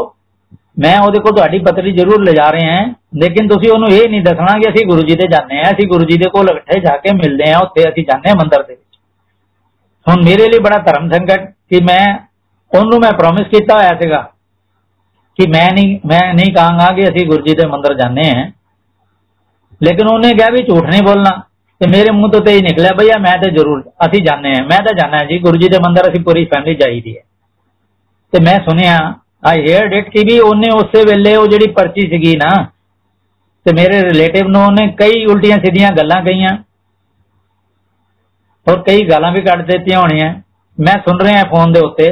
ਮੈਂ ਉਹਦੇ ਕੋਲ ਤੁਹਾਡੀ ਪੱਤਰੀ ਜ਼ਰੂਰ ਲੈ ਜਾ ਰਹੇ ਹਾਂ, ਲੇਕਿਨ ਤੁਸੀਂ ਉਹਨੂੰ ਇਹ ਨਹੀਂ ਦੱਸਣਾ ਕਿ ਅਸੀਂ ਗੁਰੂ ਜੀ ਦੇ ਜਾਣੇ ਆ ਅਸੀਂ ਗੁਰੂ ਜੀ ਦੇ ਕੋਲ ਇਕੱਠੇ ਜਾ ਕੇ ਮਿਲਦੇ ਆ ਉੱਥੇ ਅਸੀਂ ਜਾਂਦੇ ਆ ਮੰਦਿਰ ਦੇ ਵਿੱਚ। ਹੁਣ ਮੇਰੇ ਲਈ ਬੜਾ ਧਰਮ ਸੰਕਟ ਕਿ ਮੈਂ, ਉਹਨੂੰ ਮੈਂ ਪ੍ਰੋਮਿਸ ਕੀਤਾ ਹੋਇਆ ਸੀਗਾ। ਕਿ ਮੈਂ ਨਹੀਂ ਮੈਂ ਨਹੀਂ ਕਹਾਂਗਾ ਕਿ ਅਸੀਂ ਗੁਰੂ ਜੀ ਦੇ ਮੰਦਿਰ ਜਾਂਦੇ ਆ ਲੇਕਿਨ ਉਹਨੇ ਕਿਹਾ ਵੀ ਝੂਠ ਨਹੀਂ ਬੋਲਣਾ ਤੇ ਮੇਰੇ ਮੂੰਹ ਤੋਂ ਤੇ ਹੀ ਨਿਕਲਿਆ ਭਈਆ ਮੈਂ ਤੇ ਜ਼ਰੂਰ ਅਸੀਂ ਜਾਂਦੇ ਆ ਮੈਂ ਤਾਂ ਜਾਣਾ ਜੀ ਗੁਰੂ ਜੀ ਦੇ ਮੰਦਿਰ ਅਸੀਂ ਪੂਰੀ ਫੈਮਿਲੀ ਜਾਈਦੀ ਹੈ ਤੇ ਮੈਂ ਸੁਣਿਆ ਆਈ ਹੇਅਰਡ ਇਟ ਕਿ ਵੀ ਉਹਨੇ ਉਸੇ ਵੇਲੇ ਉਹ ਜਿਹੜੀ ਪਰਚੀ ਸੀਗੀ ਨਾ ਤੇ ਮੇਰੇ ਰਿਲੇਟਿਵ ਨੂੰ ਉਹਨੇ ਕਈ ਉਲਟੀਆਂ ਸਿੱਧੀਆਂ ਗੱਲਾਂ ਕਹੀਆਂ ਔਰ ਕਈ ਗਾਲਾਂ ਵੀ ਕੱਢ ਦਿੱਤੀਆਂ ਹੋਣੀਆਂ ਮੈਂ ਸੁਣ ਰਿਹਾ ਫੋਨ ਦੇ ਉੱਤੇ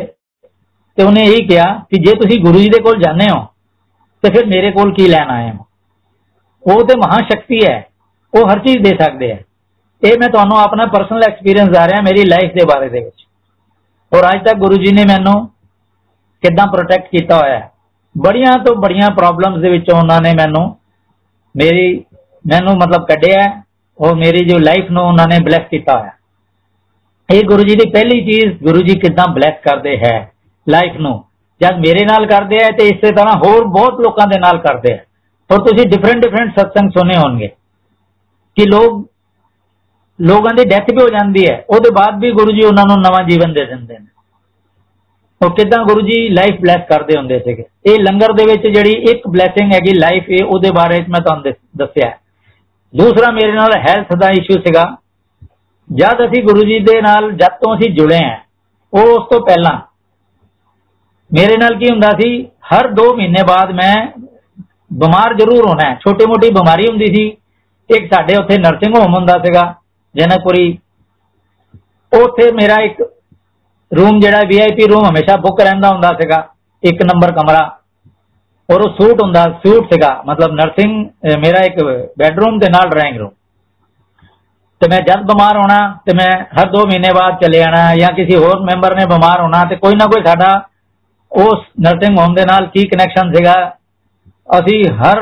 ਤੇ ਉਹਨੇ ਇਹ ਕਿਹਾ ਕਿ ਜੇ ਤੁਸੀਂ ਗੁਰੂ ਜੀ ਦੇ ਕੋਲ ਜਾਂਦੇ ਹੋ, ਤੇ ਫਿਰ ਮੇਰੇ ਕੋਲ ਕੀ ਲੈਣ ਆਏ ਹੋ? ਉਹ ਤੇ ਮਹਾ ਸ਼ਕਤੀ ਹੈ, ਉਹ ਹਰ ਚੀਜ਼ ਦੇ ਸਕਦੇ ਆ ਇਹ ਮੈਂ ਤੁਹਾਨੂੰ ਆਪਣਾ ਪਰਸਨਲ ਐਕਸਪੀਰੀਅੰਸ ਦੱਸ ਰਿਹਾ, ਮੇਰੀ ਲਾਈਫ ਦੇ ਬਾਰੇ ਦੇ ਵਿੱਚ। ਔਰ ਅੱਜ ਤੱਕ ਗੁਰੂ ਜੀ ਨੇ ਮੈਨੂੰ ਕਿੱਦਾਂ ਪ੍ਰੋਟੈਕਟ ਕੀਤਾ ਹੋਇਆ ਹੈ। ਬੜੀਆਂ ਤੋਂ ਬੜੀਆਂ ਪ੍ਰੋਬਲਮਸ ਦੇ ਵਿੱਚੋਂ ਉਹਨਾਂ ਨੇ ਮੈਨੂੰ, ਮੇਰੀ, ਮੈਨੂੰ ਮਤਲਬ ਕੱਢਿਆ ਔਰ ਮੇਰੀ ਜੋ ਲਾਈਫ ਨੂੰ ਉਹਨਾਂ ਨੇ ਬਲੈਸ ਕੀਤਾ ਹੋਇਆ ਇਹ ਗੁਰੂ ਜੀ ਦੀ ਪਹਿਲੀ ਚੀਜ਼, ਗੁਰੂ ਜੀ ਕਿਦਾਂ ਬਲੈਸ ਕਰਦੇ ਹੈ। ਲਾਈਫ ਨੂੰ। ਜਦ ਮੇਰੇ ਨਾਲ ਕਰਦੇ ਆ ਤੇ ਇਸੇ ਤਰ੍ਹਾਂ ਹੋਰ ਬਹੁਤ ਲੋਕਾਂ ਦੇ ਨਾਲ ਕਰਦੇ ਆ। ਔਰ ਤੁਸੀਂ ਡਿਫਰੈਂਟ ਡਿਫਰੈਂਟ ਸਤਸੰਗ ਸੁਨੇ ਹੋਣਗੇ ਕਿ ਲੋਕ ਲੋਕਾਂ ਦੀ ਡੈਥ ਵੀ ਹੋ ਜਾਂਦੀ ਹੈ। ਉਹਦੇ ਬਾਅਦ ਵੀ ਗੁਰੂ ਜੀ ਉਹਨਾਂ ਨੂੰ ਨਵਾਂ ਜੀਵਨ ਦੇ ਦਿੰਦੇ ਨੇ। ਉਹ ਕਿਦਾਂ ਗੁਰੂ ਜੀ ਲਾਈਫ ਬਲੈਸ ਕਰਦੇ ਹੁੰਦੇ ਸੀਗੇ। ਇਹ ਲੰਗਰ ਦੇ ਵਿੱਚ ਜਿਹੜੀ ਇੱਕ ਬਲੇਸਿੰਗ ਹੈਗੀ ਲਾਈਫ ਇਹ ਉਹਦੇ ਬਾਰੇ ਮੈਂ ਤੁਹਾਨੂੰ ਦੱਸਿਆ ਦੂਸਰਾ ਮੇਰੇ ਨਾਲ ਹੈਲਥ ਦਾ ਇਸ਼ੂ ਸੀਗਾ। ਜਦ ਅਸੀਂ ਗੁਰੂ ਜੀ ਦੇ ਨਾਲ, ਜਦ ਤੋਂ ਅਸੀਂ ਜੁੜੇ ਆ ਉਹ ਉਸ ਤੋਂ ਪਹਿਲਾਂ ਮੇਰੇ ਨਾਲ ਕੀ ਹੁੰਦਾ ਸੀ? ਹਰ 2 ਮਹੀਨੇ ਬਾਅਦ ਮੈਂ ਬਿਮਾਰ ਜ਼ਰੂਰ ਹੋਣਾ ਛੋਟੀ ਮੋਟੀ ਬਿਮਾਰੀ ਹੁੰਦੀ ਸੀ। ਇੱਕ ਸਾਡੇ ਉੱਥੇ ਨਰਸਿੰਗ ਹੋਮ ਹੁੰਦਾ ਸੀਗਾ ਜਨਕਪੁਰੀ ਉੱਥੇ ਮੇਰਾ ਇੱਕ ਰੂਮ ਜਿਹੜਾ ਵੀਆਈਪੀ ਰੂਮ ਹਮੇਸ਼ਾ ਬੁੱਕ ਰਹਿੰਦਾ ਹੁੰਦਾ ਸੀਗਾ, ਇੱਕ ਨੰਬਰ ਕਮਰਾ। ਔਰ ਉਹ ਸੂਟ ਹੁੰਦਾ ਸੂਟ ਸੀਗਾ। ਮਤਲਬ ਨਰਸਿੰਗ ਮੇਰਾ ਇੱਕ ਬੈੱਡਰੂਮ ਦੇ ਨਾਲ ਡਰਾਇੰਗ ਰੂਮ ਤੇ ਮੈਂ ਜਦ ਬਿਮਾਰ ਹੋਣਾ ਤੇ ਮੈਂ ਹਰ 2 ਮਹੀਨੇ ਬਾਅਦ ਚਲੇ ਆਣਾ ਜਾਂ ਕਿਸੇ ਹੋਰ ਮੈਂਬਰ ਨੇ ਬਿਮਾਰ ਹੋਣਾ ਤੇ ਕੋਈ ਨਾ ਕੋਈ ਸਾਡਾ ਉਸ ਨਰਸਿੰਗ ਹੋਮ ਦੇ ਨਾਲ ਕੀ ਕਨੈਕਸ਼ਨ ਸੀਗਾ? ਅਸੀਂ ਹਰ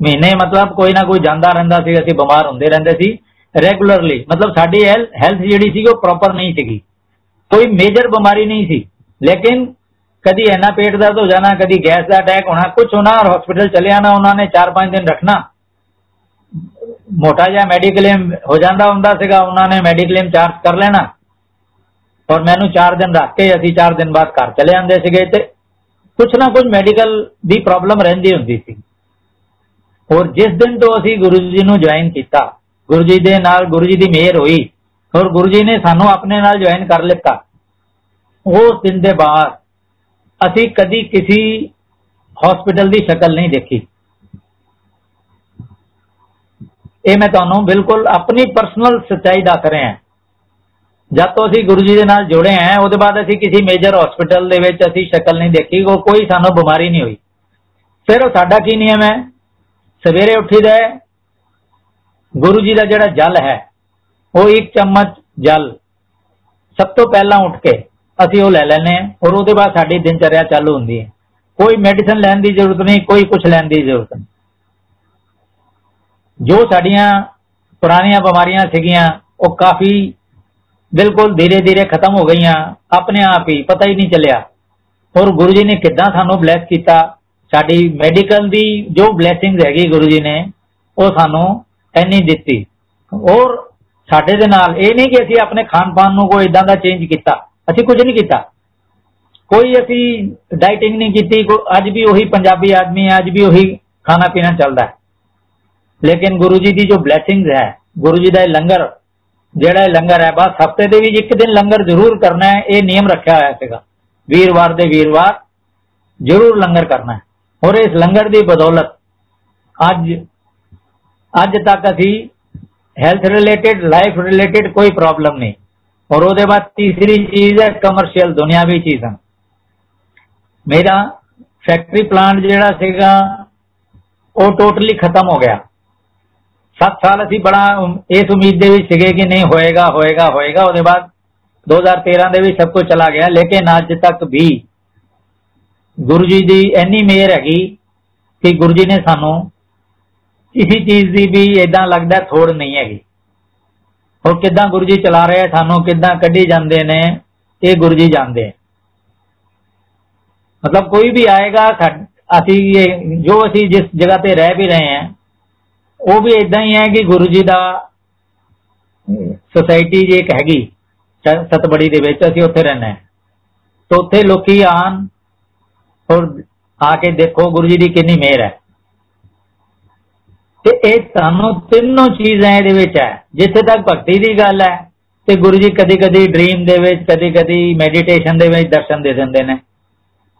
ਮਹੀਨੇ ਮਤਲਬ ਕੋਈ ਨਾ ਕੋਈ ਜਾਂਦਾ ਰਹਿੰਦਾ ਸੀ, ਅਸੀਂ ਬਿਮਾਰ ਹੁੰਦੇ ਰਹਿੰਦੇ ਸੀ ਰੈਗੂਲਰਲੀ ਮਤਲਬ ਸਾਡੀ ਹੈਲਥ ਜਿਹੜੀ ਸੀ ਉਹ ਪ੍ਰੋਪਰ ਨਹੀਂ ਸੀਗੀ। ਕੋਈ ਮੇਜਰ ਬਿਮਾਰੀ ਨਹੀਂ ਸੀ। ਲੇਕਿਨ ਕਦੀ ਐਨਾ ਪੇਟ ਦਰਦ ਹੋ ਜਾਣਾ, ਕਦੀ ਗੈਸ ਦਾ ਅਟੈਕ ਹੋਣਾ ਕੁਝ ਹੋਣਾ ਔਰ ਹਸਪੀਟਲ ਚਲੇ ਆਣਾ ਉਹਨਾਂ ਨੇ 4-5 ਦਿਨ ਰੱਖਣਾ। ਮੋਟਾ ਜਿਹਾ ਮੈਡੀਕਲੇਮ ਹੋ ਜਾਂਦਾ ਹੁੰਦਾ ਸੀਗਾ, ਉਹਨਾਂ ਨੇ ਮੈਡੀਕਲੇਮ ਚਾਰਜ ਕਰ ਲੈਣਾ। ਔਰ ਮੈਨੂੰ 4 ਦਿਨ ਰੱਖ ਕੇ ਅਸੀਂ 4 ਦਿਨ ਬਾਅਦ ਘਰ ਚਲੇ ਆਂਦੇ ਸੀਗੇ ਤੇ ਕੁਝ ਨਾ ਕੁਝ ਮੈਡੀਕਲ ਦੀ ਪ੍ਰੋਬਲਮ ਰਹਿੰਦੀ ਹੁੰਦੀ ਸੀ। ਔਰ ਜਿਸ ਦਿਨ ਤੋਂ ਅਸੀਂ ਗੁਰੂ ਜੀ ਨੂੰ ਜੁਆਇਨ ਕੀਤਾ, ਗੁਰੂ ਜੀ ਦੇ ਨਾਲ ਗੁਰੂ ਜੀ ਦੀ ਮਿਹਰ ਹੋਈ ਔਰ ਗੁਰੂ ਜੀ ਨੇ ਸਾਨੂੰ ਆਪਣੇ ਨਾਲ ਜੁਆਇਨ ਕਰ ਲਿੱਤਾ। ਉਸ ਦਿਨ ਦੇ ਬਾਅਦ ਅਸੀਂ ਕਦੀ ਕਿਸੇ ਹਸਪੀਟਲ ਦੀ ਸ਼ਕਲ ਨਹੀਂ ਦੇਖੀ। ਇਹ ਮੈਂ ਤੁਹਾਨੂੰ ਬਿਲਕੁਲ ਆਪਣੀ ਪਰਸਨਲ ਸੱਚਾਈ ਦੱਸ ਰਿਹਾ। ਹਾਂ ਜਦ ਤੋਂ ਅਸੀਂ ਗੁਰੂ ਜੀ ਦੇ ਨਾਲ ਜੁੜੇ ਹਾਂ ਉਹਦੇ ਬਾਅਦ ਅਸੀਂ ਕਿਸੇ ਮੇਜਰ ਹਸਪੀਟਲ ਦੇ ਵਿੱਚ ਅਸੀਂ ਸ਼ਕਲ ਨਹੀਂ ਦੇਖੀ ਕੋਈ ਸਾਨੂੰ ਬਿਮਾਰੀ ਨਹੀਂ ਹੋਈ। ਫਿਰ ਸਾਡਾ ਕੀ ਨਿਯਮ ਹੈ? ਸਵੇਰੇ ਉੱਠੀਦਾ ਗੁਰੂ ਜੀ ਦਾ ਜਿਹੜਾ ਜਲ ਹੈ, ਉਹ ਇੱਕ ਚਮਚ ਜਲ, ਸਭ ਤੋਂ ਪਹਿਲਾਂ ਉੱਠ ਕੇ ਅਸੀਂ ਉਹ ਲੈ ਲੈਨੇ ਆ ਔਰ ਉਹਦੇ ਬਾਅਦ ਸਾਡੀ ਦਿਨਚਰਿਆ ਚਾਲੂ ਹੁੰਦੀ ਹੈ। ਕੋਈ ਮੈਡੀਸਨ ਲੈਣ ਦੀ ਜ਼ਰੂਰਤ ਨਹੀਂ, ਕੋਈ ਕੁਝ ਲੈਣ ਦੀ ਜ਼ਰੂਰਤ ਨਹੀਂ। ਜੋ ਸਾਡੀਆਂ ਪੁਰਾਣੀਆਂ ਬਿਮਾਰੀਆਂ ਸੀਗੀਆਂ, ਉਹ ਕਾਫੀ ਬਿਲਕੁਲ ਧੀਰੇ ਧੀਰੇ ਖਤਮ ਹੋ ਗਈਆਂ, ਆਪਣੇ ਆਪ ਹੀ, ਪਤਾ ਹੀ ਨਹੀਂ ਚੱਲਿਆ। ਔਰ ਗੁਰੂ ਜੀ ਨੇ ਕਿੱਦਾਂ ਸਾਨੂੰ ਬਲੈਸ ਕੀਤਾ? ਸਾਡੀ ਮੈਡੀਕਲ ਦੀ ਜੋ ਬਲੇਸਿੰਗਸ ਹੈਗੀ ਗੁਰੂ ਜੀ ਨੇ, ਉਹ ਸਾਨੂੰ ਐਨੀ ਦਿੱਤੀ। ਔਰ ਸਾਡੇ ਦੇ ਨਾਲ ਇਹ ਨਹੀਂ ਕਿ ਅਸੀਂ ਆਪਣੇ ਖਾਣ ਪਾਨ ਨੂੰ ਕੋਈ ਇਦਾਂ ਦਾ ਚੇਂਜ ਕੀਤਾ। ਅਸੀਂ ਕੁਝ ਨਹੀਂ ਕੀਤਾ। ਕੋਈ ਅਸੀਂ ਡਾਈਟਿੰਗ ਨਹੀਂ ਕੀਤੀ ਅੱਜ ਵੀ ਉਹੀ ਪੰਜਾਬੀ ਆਦਮੀ ਹੈ, ਅੱਜ ਵੀ ਉਹੀ ਖਾਣਾ ਪੀਣਾ ਚੱਲਦਾ ਹੈ। ਲੇਕਿਨ ਗੁਰੂ ਜੀ ਦੀ ਜੋ ਬਲੇਸਿੰਗਸ ਹੈ, ਗੁਰੂ ਜੀ ਦਾ ਲੰਗਰ ਜਿਹੜਾ ਲੰਗਰ ਹੈ, ਬਸ ਹਫ਼ਤੇ ਦੇ ਵਿੱਚ ਇੱਕ ਦਿਨ ਲੰਗਰ ਜ਼ਰੂਰ ਕਰਨਾ ਹੈ, ਇਹ ਨਿਯਮ ਰੱਖਿਆ ਹੋਇਆ ਸੀਗਾ। ਵੀਰਵਾਰ ਦੇ ਵੀਰਵਾਰ ਜ਼ਰੂਰ ਲੰਗਰ ਕਰਨਾ ਹੈ। ਔਰ ਇਸ ਲੰਗਰ ਦੀ ਬਦੌਲਤ ਅੱਜ ਅੱਜ ਤੱਕ ਅਸੀਂ ਹੈਲਥ ਰਿਲੇਟਡ ਲਾਈਫ ਰਿਲੇਟਡ ਕੋਈ ਪ੍ਰੋਬਲਮ ਨਹੀਂ। ਔਰ ਉਹਦੇ ਬਾਅਦ ਤੀਸਰੀ ਚੀਜ਼ ਹੈ ਕਮਰਸ਼ੀਅਲ ਦੁਨਿਆਵੀ ਚੀਜ਼ਾਂ ਮੇਰਾ ਫੈਕਟਰੀ ਪਲਾਂਟ ਜਿਹੜਾ ਸੀਗਾ, ਉਹ ਟੋਟਲੀ ਖਤਮ ਹੋ ਗਿਆ। 7 ਸਾਲ ਅਸੀਂ ਬੜਾ ਇਸ ਉਮੀਦ ਦੇ ਵਿੱਚ ਸੀਗੇ ਕਿ ਨਹੀਂ ਹੋਏਗਾ ਹੋਏਗਾ ਹੋਏਗਾ। ਉਹਦੇ ਬਾਅਦ 2013 ਦੇ ਵਿੱਚ ਸਭ ਕੁਝ ਚਲਾ ਗਿਆ। ਲੇਕਿਨ ਅੱਜ ਤੱਕ ਵੀ ਗੁਰੂ ਜੀ ਦੀ ਇੰਨੀ ਮਿਹਰ ਹੈਗੀ ਕਿ ਗੁਰੂ ਜੀ ਨੇ ਸਾਨੂੰ ਕਿਸੇ ਚੀਜ਼ ਦੀ ਵੀ ਇਦਾਂ ਲੱਗਦਾ ਥੋੜ ਨਹੀਂ ਹੈਗੀ। ਉਹ ਕਿਦਾਂ ਗੁਰੂ ਜੀ ਚਲਾ ਰਹੇ ਸਾਨੂੰ ਕਿਦਾਂ ਕੱਢੀ ਜਾਂਦੇ ਨੇ, ਇਹ ਗੁਰੂ ਜੀ ਜਾਣਦੇ ਮਤਲਬ ਕੋਈ ਵੀ ਆਏਗਾ ਅਸੀਂ ਜੋ ਅਸੀਂ ਜਿਸ ਜਗ੍ਹਾ ਤੇ ਰਹਿ ਵੀ ਰਹੇ ਹਾਂ ਉਹ ਵੀ ਇਦਾਂ ਹੀ ਹੈ ਕਿ ਗੁਰੂ ਜੀ ਦਾ ਸੋਸਾਇਟੀ ਜੇ ਇੱਕ ਹੈਗੀ ਸਤਬੜੀ ਦੇ ਵਿੱਚ ਅਸੀਂ ਉੱਥੇ ਰਹਿਣਾ ਹੈ। ਤਾਂ ਉੱਥੇ ਲੋਕੀ ਆਣ ਔਰ ਆ ਕੇ ਦੇਖੋ ਗੁਰੂ ਜੀ ਦੀ ਕਿੰਨੀ ਮਿਹਰ ਹੈ। ਤੇ ਇਹ ਤੁਹਾਨੂੰ ਤਿੰਨੋਂ ਚੀਜ਼ਾਂ ਇਹਦੇ ਵਿੱਚ ਹੈ। ਜਿੱਥੇ ਤੱਕ ਭਗਤੀ ਦੀ ਗੱਲ ਹੈ, ਤੇ ਗੁਰੂ ਜੀ ਕਦੀ ਕਦੀ ਡ੍ਰੀਮ ਦੇ ਵਿੱਚ ਕਦੀ ਕਦੀ ਮੈਡੀਟੇਸ਼ਨ ਦੇ ਵਿੱਚ ਦਰਸ਼ਨ ਦੇ ਦਿੰਦੇ ਨੇ।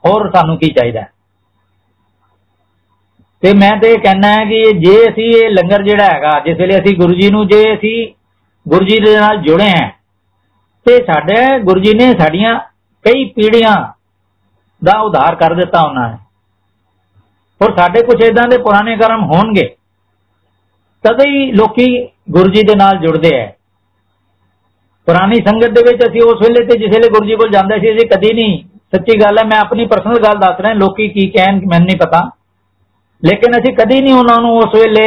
ਹੋਰ ਸਾਨੂੰ ਕੀ ਚਾਹੀਦਾ? ਤੇ ਮੈਂ ਤੇ ਇਹ ਕਹਿਣਾ ਹੈ ਕਿ ਜੇ ਅਸੀਂ ਇਹ ਲੰਗਰ ਜਿਹੜਾ ਹੈਗਾ, ਜਿਸ ਵੇਲੇ ਅਸੀਂ ਗੁਰੂ ਜੀ ਨੂੰ, ਜੇ ਅਸੀਂ ਗੁਰੂ ਜੀ ਦੇ ਨਾਲ ਜੁੜੇ ਹਾਂ, ਤੇ ਸਾਡੇ ਗੁਰੂ ਜੀ ਨੇ ਸਾਡੀਆਂ ਕਈ ਪੀੜ੍ਹੀਆਂ ਦਾ ਉਧਾਰ ਕਰ ਦਿੱਤਾ ਉਹਨਾਂ ਨੇ। ਔਰ ਸਾਡੇ ਕੁਝ ਇਦਾਂ ਦੇ ਪੁਰਾਣੇ ਕਰਮ ਹੋਣਗੇ, ਤਦ ਹੀ ਲੋਕੀ ਗੁਰੂ ਜੀ ਦੇ ਨਾਲ ਜੁੜਦੇ ਐ ਪੁਰਾਣੀ ਸੰਗਤ ਦੇ ਵਿੱਚ ਅਸੀਂ ਉਸ ਵੇਲੇ ਤੇ ਜਿਸ ਵੇਲੇ ਗੁਰੂ ਜੀ ਕੋਲ ਜਾਂਦੇ ਸੀ, ਅਸੀਂ ਕਦੀ ਨਹੀਂ, ਸੱਚੀ ਗੱਲ ਹੈ, ਮੈਂ ਆਪਣੀ ਪਰਸਨਲ ਗੱਲ ਦੱਸ ਰਿਹਾ, ਲੋਕੀ ਕੀ ਕਹਿਣ ਮੈਨੂੰ ਨਹੀਂ ਪਤਾ। ਲੇਕਿਨ ਅਸੀਂ ਕਦੀ ਨਹੀਂ ਉਹਨਾਂ ਨੂੰ ਉਸ ਵੇਲੇ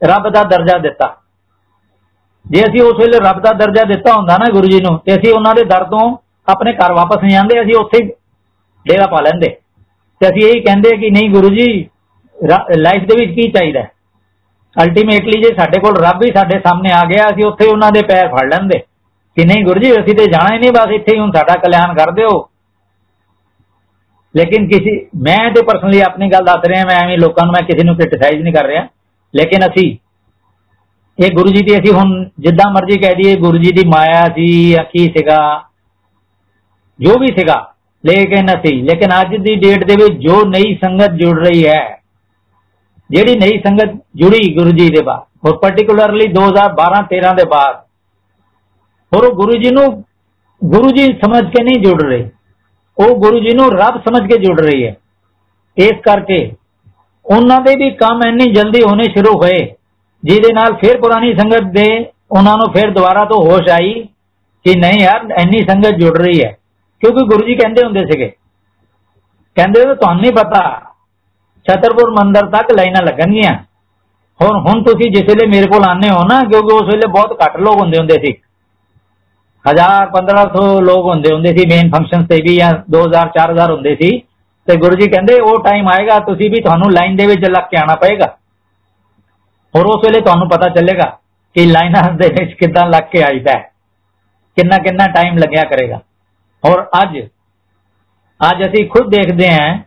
ਰੱਬ ਦਾ ਦਰਜਾ ਦਿੱਤਾ। ਜੇ ਅਸੀਂ ਉਸ ਵੇਲੇ ਰੱਬ ਦਾ ਦਰਜਾ ਦਿੱਤਾ ਹੁੰਦਾ ਨਾ ਗੁਰੂ ਜੀ ਨੂੰ, ਤੇ ਅਸੀਂ ਉਹਨਾਂ ਦੇ ਦਰ ਤੋਂ ਆਪਣੇ ਘਰ ਵਾਪਸ ਨਹੀਂ ਜਾਂਦੇ ਅਸੀਂ ਉੱਥੇ ਡੇਰਾ ਪਾ ਲੈਂਦੇ। ਤੇ ਅਸੀਂ ਇਹੀ ਕਹਿੰਦੇ ਕਿ ਨਹੀਂ ਗੁਰੂ ਜੀ ਲਾਈਫ ਦੇ ਵਿੱਚ ਕੀ ਚਾਹੀਦਾ? ਅਲਟੀਮੇਟਲੀ ਜੇ ਸਾਡੇ ਕੋਲ ਰੱਬ ਹੀ ਸਾਡੇ ਸਾਹਮਣੇ ਆ ਗਿਆ, ਅਸੀਂ ਉੱਥੇ ਉਹਨਾਂ ਦੇ ਪੈਰ ਫੜ ਲੈਂਦੇ। ਕਿ ਨਹੀਂ ਗੁਰੂ ਜੀ, ਅਸੀਂ ਤੇ ਜਾਣਾ ਹੀ ਨਹੀਂ, ਬਸ ਇੱਥੇ ਹੀ ਹੁਣ ਸਾਡਾ ਕਲਿਆਣ ਕਰ ਦਿਓ। ਲੇਕਿਨ ਕਿਸੇ, ਮੈਂ ਤੇ ਪਰਸਨਲੀ ਆਪਣੀ ਗੱਲ ਦੱਸ ਰਿਹਾ, ਮੈਂ ਐਵੇਂ ਲੋਕਾਂ ਨੂੰ, ਮੈਂ ਕਿਸੇ ਨੂੰ ਕ੍ਰਿਟਿਸਾਈਜ਼ ਨਹੀਂ ਕਰ ਰਿਹਾ। ਲੇਕਿਨ ਅਸੀਂ, ਇਹ ਗੁਰੂ ਜੀ ਦੀ, ਅਸੀਂ ਹੁਣ ਜਿੱਦਾਂ ਮਰਜ਼ੀ ਕਹਿ ਦਈਏ, ਗੁਰੂ ਜੀ ਦੀ ਮਾਇਆ ਸੀ ਜਾਂ ਕੀ ਸੀਗਾ, ਜੋ ਵੀ ਸੀਗਾ, ਲੇਕਿਨ ਅਸੀਂ, ਲੇਕਿਨ ਅੱਜ ਦੀ ਡੇਟ ਦੇ ਵਿੱਚ ਜੋ ਨਈ ਸੰਗਤ ਜੁੜ ਰਹੀ ਹੈ, ਜਿਹੜੀ ਨਈ ਸੰਗਤ ਜੁੜੀ ਗੁਰੂ ਜੀ ਦੇ ਬਾਅਦ, ਹੋਰ ਪਾਰਟਿਕੂਲਰਲੀ 2012 13 ਦੇ ਬਾਅਦ, ਹੋਰ ਉਹ ਗੁਰੂ ਜੀ ਨੂੰ, ਗੁਰੂ ਜੀ ਸਮਝ ਕੇ ਨਹੀਂ ਜੁੜ ਰਹੇ। ਉਹ ਗੁਰੂ ਜੀ ਨੂੰ ਰੱਬ ਸਮਝ ਕੇ ਜੁੜ ਰਹੀ ਹੈ। ਇਸ ਕਰਕੇ ਉਹਨਾਂ ਦੇ ਵੀ ਕੰਮ ਇੰਨੀ ਜਲਦੀ ਹੋਣੇ ਸ਼ੁਰੂ ਹੋਏ, ਜਿਹਦੇ ਨਾਲ ਫਿਰ ਪੁਰਾਣੀ ਸੰਗਤ ਦੇ ਉਹਨਾਂ ਨੂੰ ਫਿਰ ਦੁਬਾਰਾ ਤੋਂ ਹੋਸ਼ ਆਈ ਕਿ ਨਹੀਂ ਯਾਰ, ਇੰਨੀ ਸੰਗਤ ਜੁੜ ਰਹੀ ਹੈ। ਕਿਉਂਕਿ ਗੁਰੂ ਜੀ ਕਹਿੰਦੇ ਹੁੰਦੇ ਸੀਗੇ, ਕਹਿੰਦੇ ਉਹ ਤੁਹਾਨੂੰ ਨਹੀਂ ਪਤਾ, ਛਤਰਪੁਰ ਮੰਦਰ ਤੱਕ ਲਾਈਨਾਂ ਲੱਗਣਗੀਆਂ। ਹੁਣ ਹੁਣ ਤੁਸੀਂ ਜਿਸ ਵੇਲੇ ਮੇਰੇ ਕੋਲ ਆਨੇ ਹੋ ਨਾ, ਕਿਉਂਕਿ ਉਸ ਵੇਲੇ ਬਹੁਤ ਘੱਟ ਲੋਕ ਹੁੰਦੇ ਹੁੰਦੇ ਸੀ। 1000 1500 ਲੋਕ ਹੁੰਦੇ ਹੁੰਦੇ ਸੀ ਮੇਨ ਫੰਕਸ਼ਨ ਤੇ ਵੀ, ਜਾਂ 2000 4000 ਹੁੰਦੇ ਸੀ। ਤੇ ਗੁਰੂ ਜੀ ਕਹਿੰਦੇ, ਉਹ ਟਾਈਮ ਆਏਗਾ, ਤੁਸੀਂ ਵੀ ਤੁਹਾਨੂੰ ਲਾਈਨ ਦੇ ਵਿੱਚ ਲੱਗ ਕੇ ਆਣਾ ਪਏਗਾ। ਹੋਰ ਉਸ ਵੇਲੇ ਤੁਹਾਨੂੰ ਪਤਾ ਚੱਲੇਗਾ ਕਿ ਲਾਈਨਾਂ ਦੇ ਵਿੱਚ ਕਿੱਦਾਂ ਲੱਗ ਕੇ ਆਈਦਾ ਕਿੰਨਾ ਕਿੰਨਾ ਟਾਈਮ ਲੱਗਿਆ ਕਰੇਗਾ। ਔਰ ਅੱਜ ਅੱਜ ਅਸੀਂ ਖੁਦ ਦੇਖਦੇ ਹਾਂ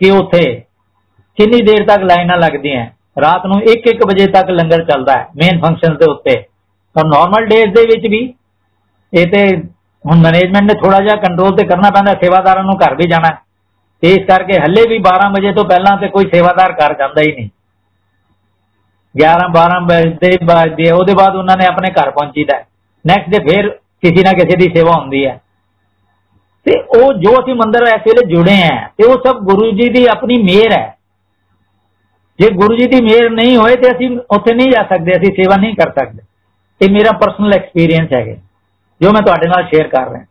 ਕਿ ਉੱਥੇ ਕਿੰਨੀ ਦੇਰ ਤੱਕ ਲਾਈਨਾਂ ਲੱਗਦੀਆਂ ਰਾਤ ਨੂੰ 1-1 ਵਜੇ ਤੱਕ ਲੰਗਰ ਚੱਲਦਾ ਹੈ ਮੇਨ ਫੰਕਸ਼ਨ ਦੇ ਉੱਤੇ। ਔਰ ਨਾਰਮਲ ਡੇਜ਼ ਦੇ ਵਿੱਚ ਵੀ ਇਹ ਤੇ ਹੁਣ ਮੈਨੇਜਮੈਂਟ ਨੇ ਥੋੜਾ ਜਿਹਾ ਕੰਟਰੋਲ ਤੇ ਕਰਨਾ ਪੈਂਦਾ, ਸੇਵਾਦਾਰਾਂ ਨੂੰ ਘਰ ਵੀ ਜਾਣਾ ਤੇ ਇਸ ਕਰਕੇ ਹੱਲੇ ਵੀ 12 ਵਜੇ ਤੋਂ ਪਹਿਲਾਂ ਤੇ ਕੋਈ ਸੇਵਾਦਾਰ ਘਰ ਜਾਂਦਾ ਹੀ ਨਹੀਂ। 11 12 ਵਜੇ ਵੱਜਦੇ ਉਹਦੇ ਬਾਅਦ ਉਹਨਾਂ ਨੇ ਆਪਣੇ ਘਰ ਪਹੁੰਚੀਦਾ ਨੈਕਸਟ ਡੇ ਫਿਰ ਕਿਸੇ ਨਾ ਕਿਸੇ ਦੀ ਸੇਵਾ ਹੁੰਦੀ ਹੈ। ਤੇ ਉਹ ਜੋ ਅਸੀਂ ਮੰਦਰ ਇਸ ਵੇਲੇ ਜੁੜੇ ਆ ਤੇ ਉਹ ਸਭ ਗੁਰੂ ਜੀ ਦੀ ਆਪਣੀ ਮਿਹਰ ਹੈ। ਜੇ ਗੁਰੂ ਜੀ ਦੀ ਮਿਹਰ ਨਹੀਂ ਹੋਏ ਤੇ ਅਸੀਂ ਉੱਥੇ ਨਹੀਂ ਜਾ ਸਕਦੇ, ਅਸੀਂ ਸੇਵਾ ਨਹੀਂ ਕਰ ਸਕਦੇ। ਇਹ ਮੇਰਾ ਪਰਸਨਲ ਐਕਸਪੀਰੀਅੰਸ ਹੈ ਜੋ ਮੈਂ ਤੁਹਾਡੇ ਨਾਲ ਸ਼ੇਅਰ ਕਰ ਰਿਹਾ।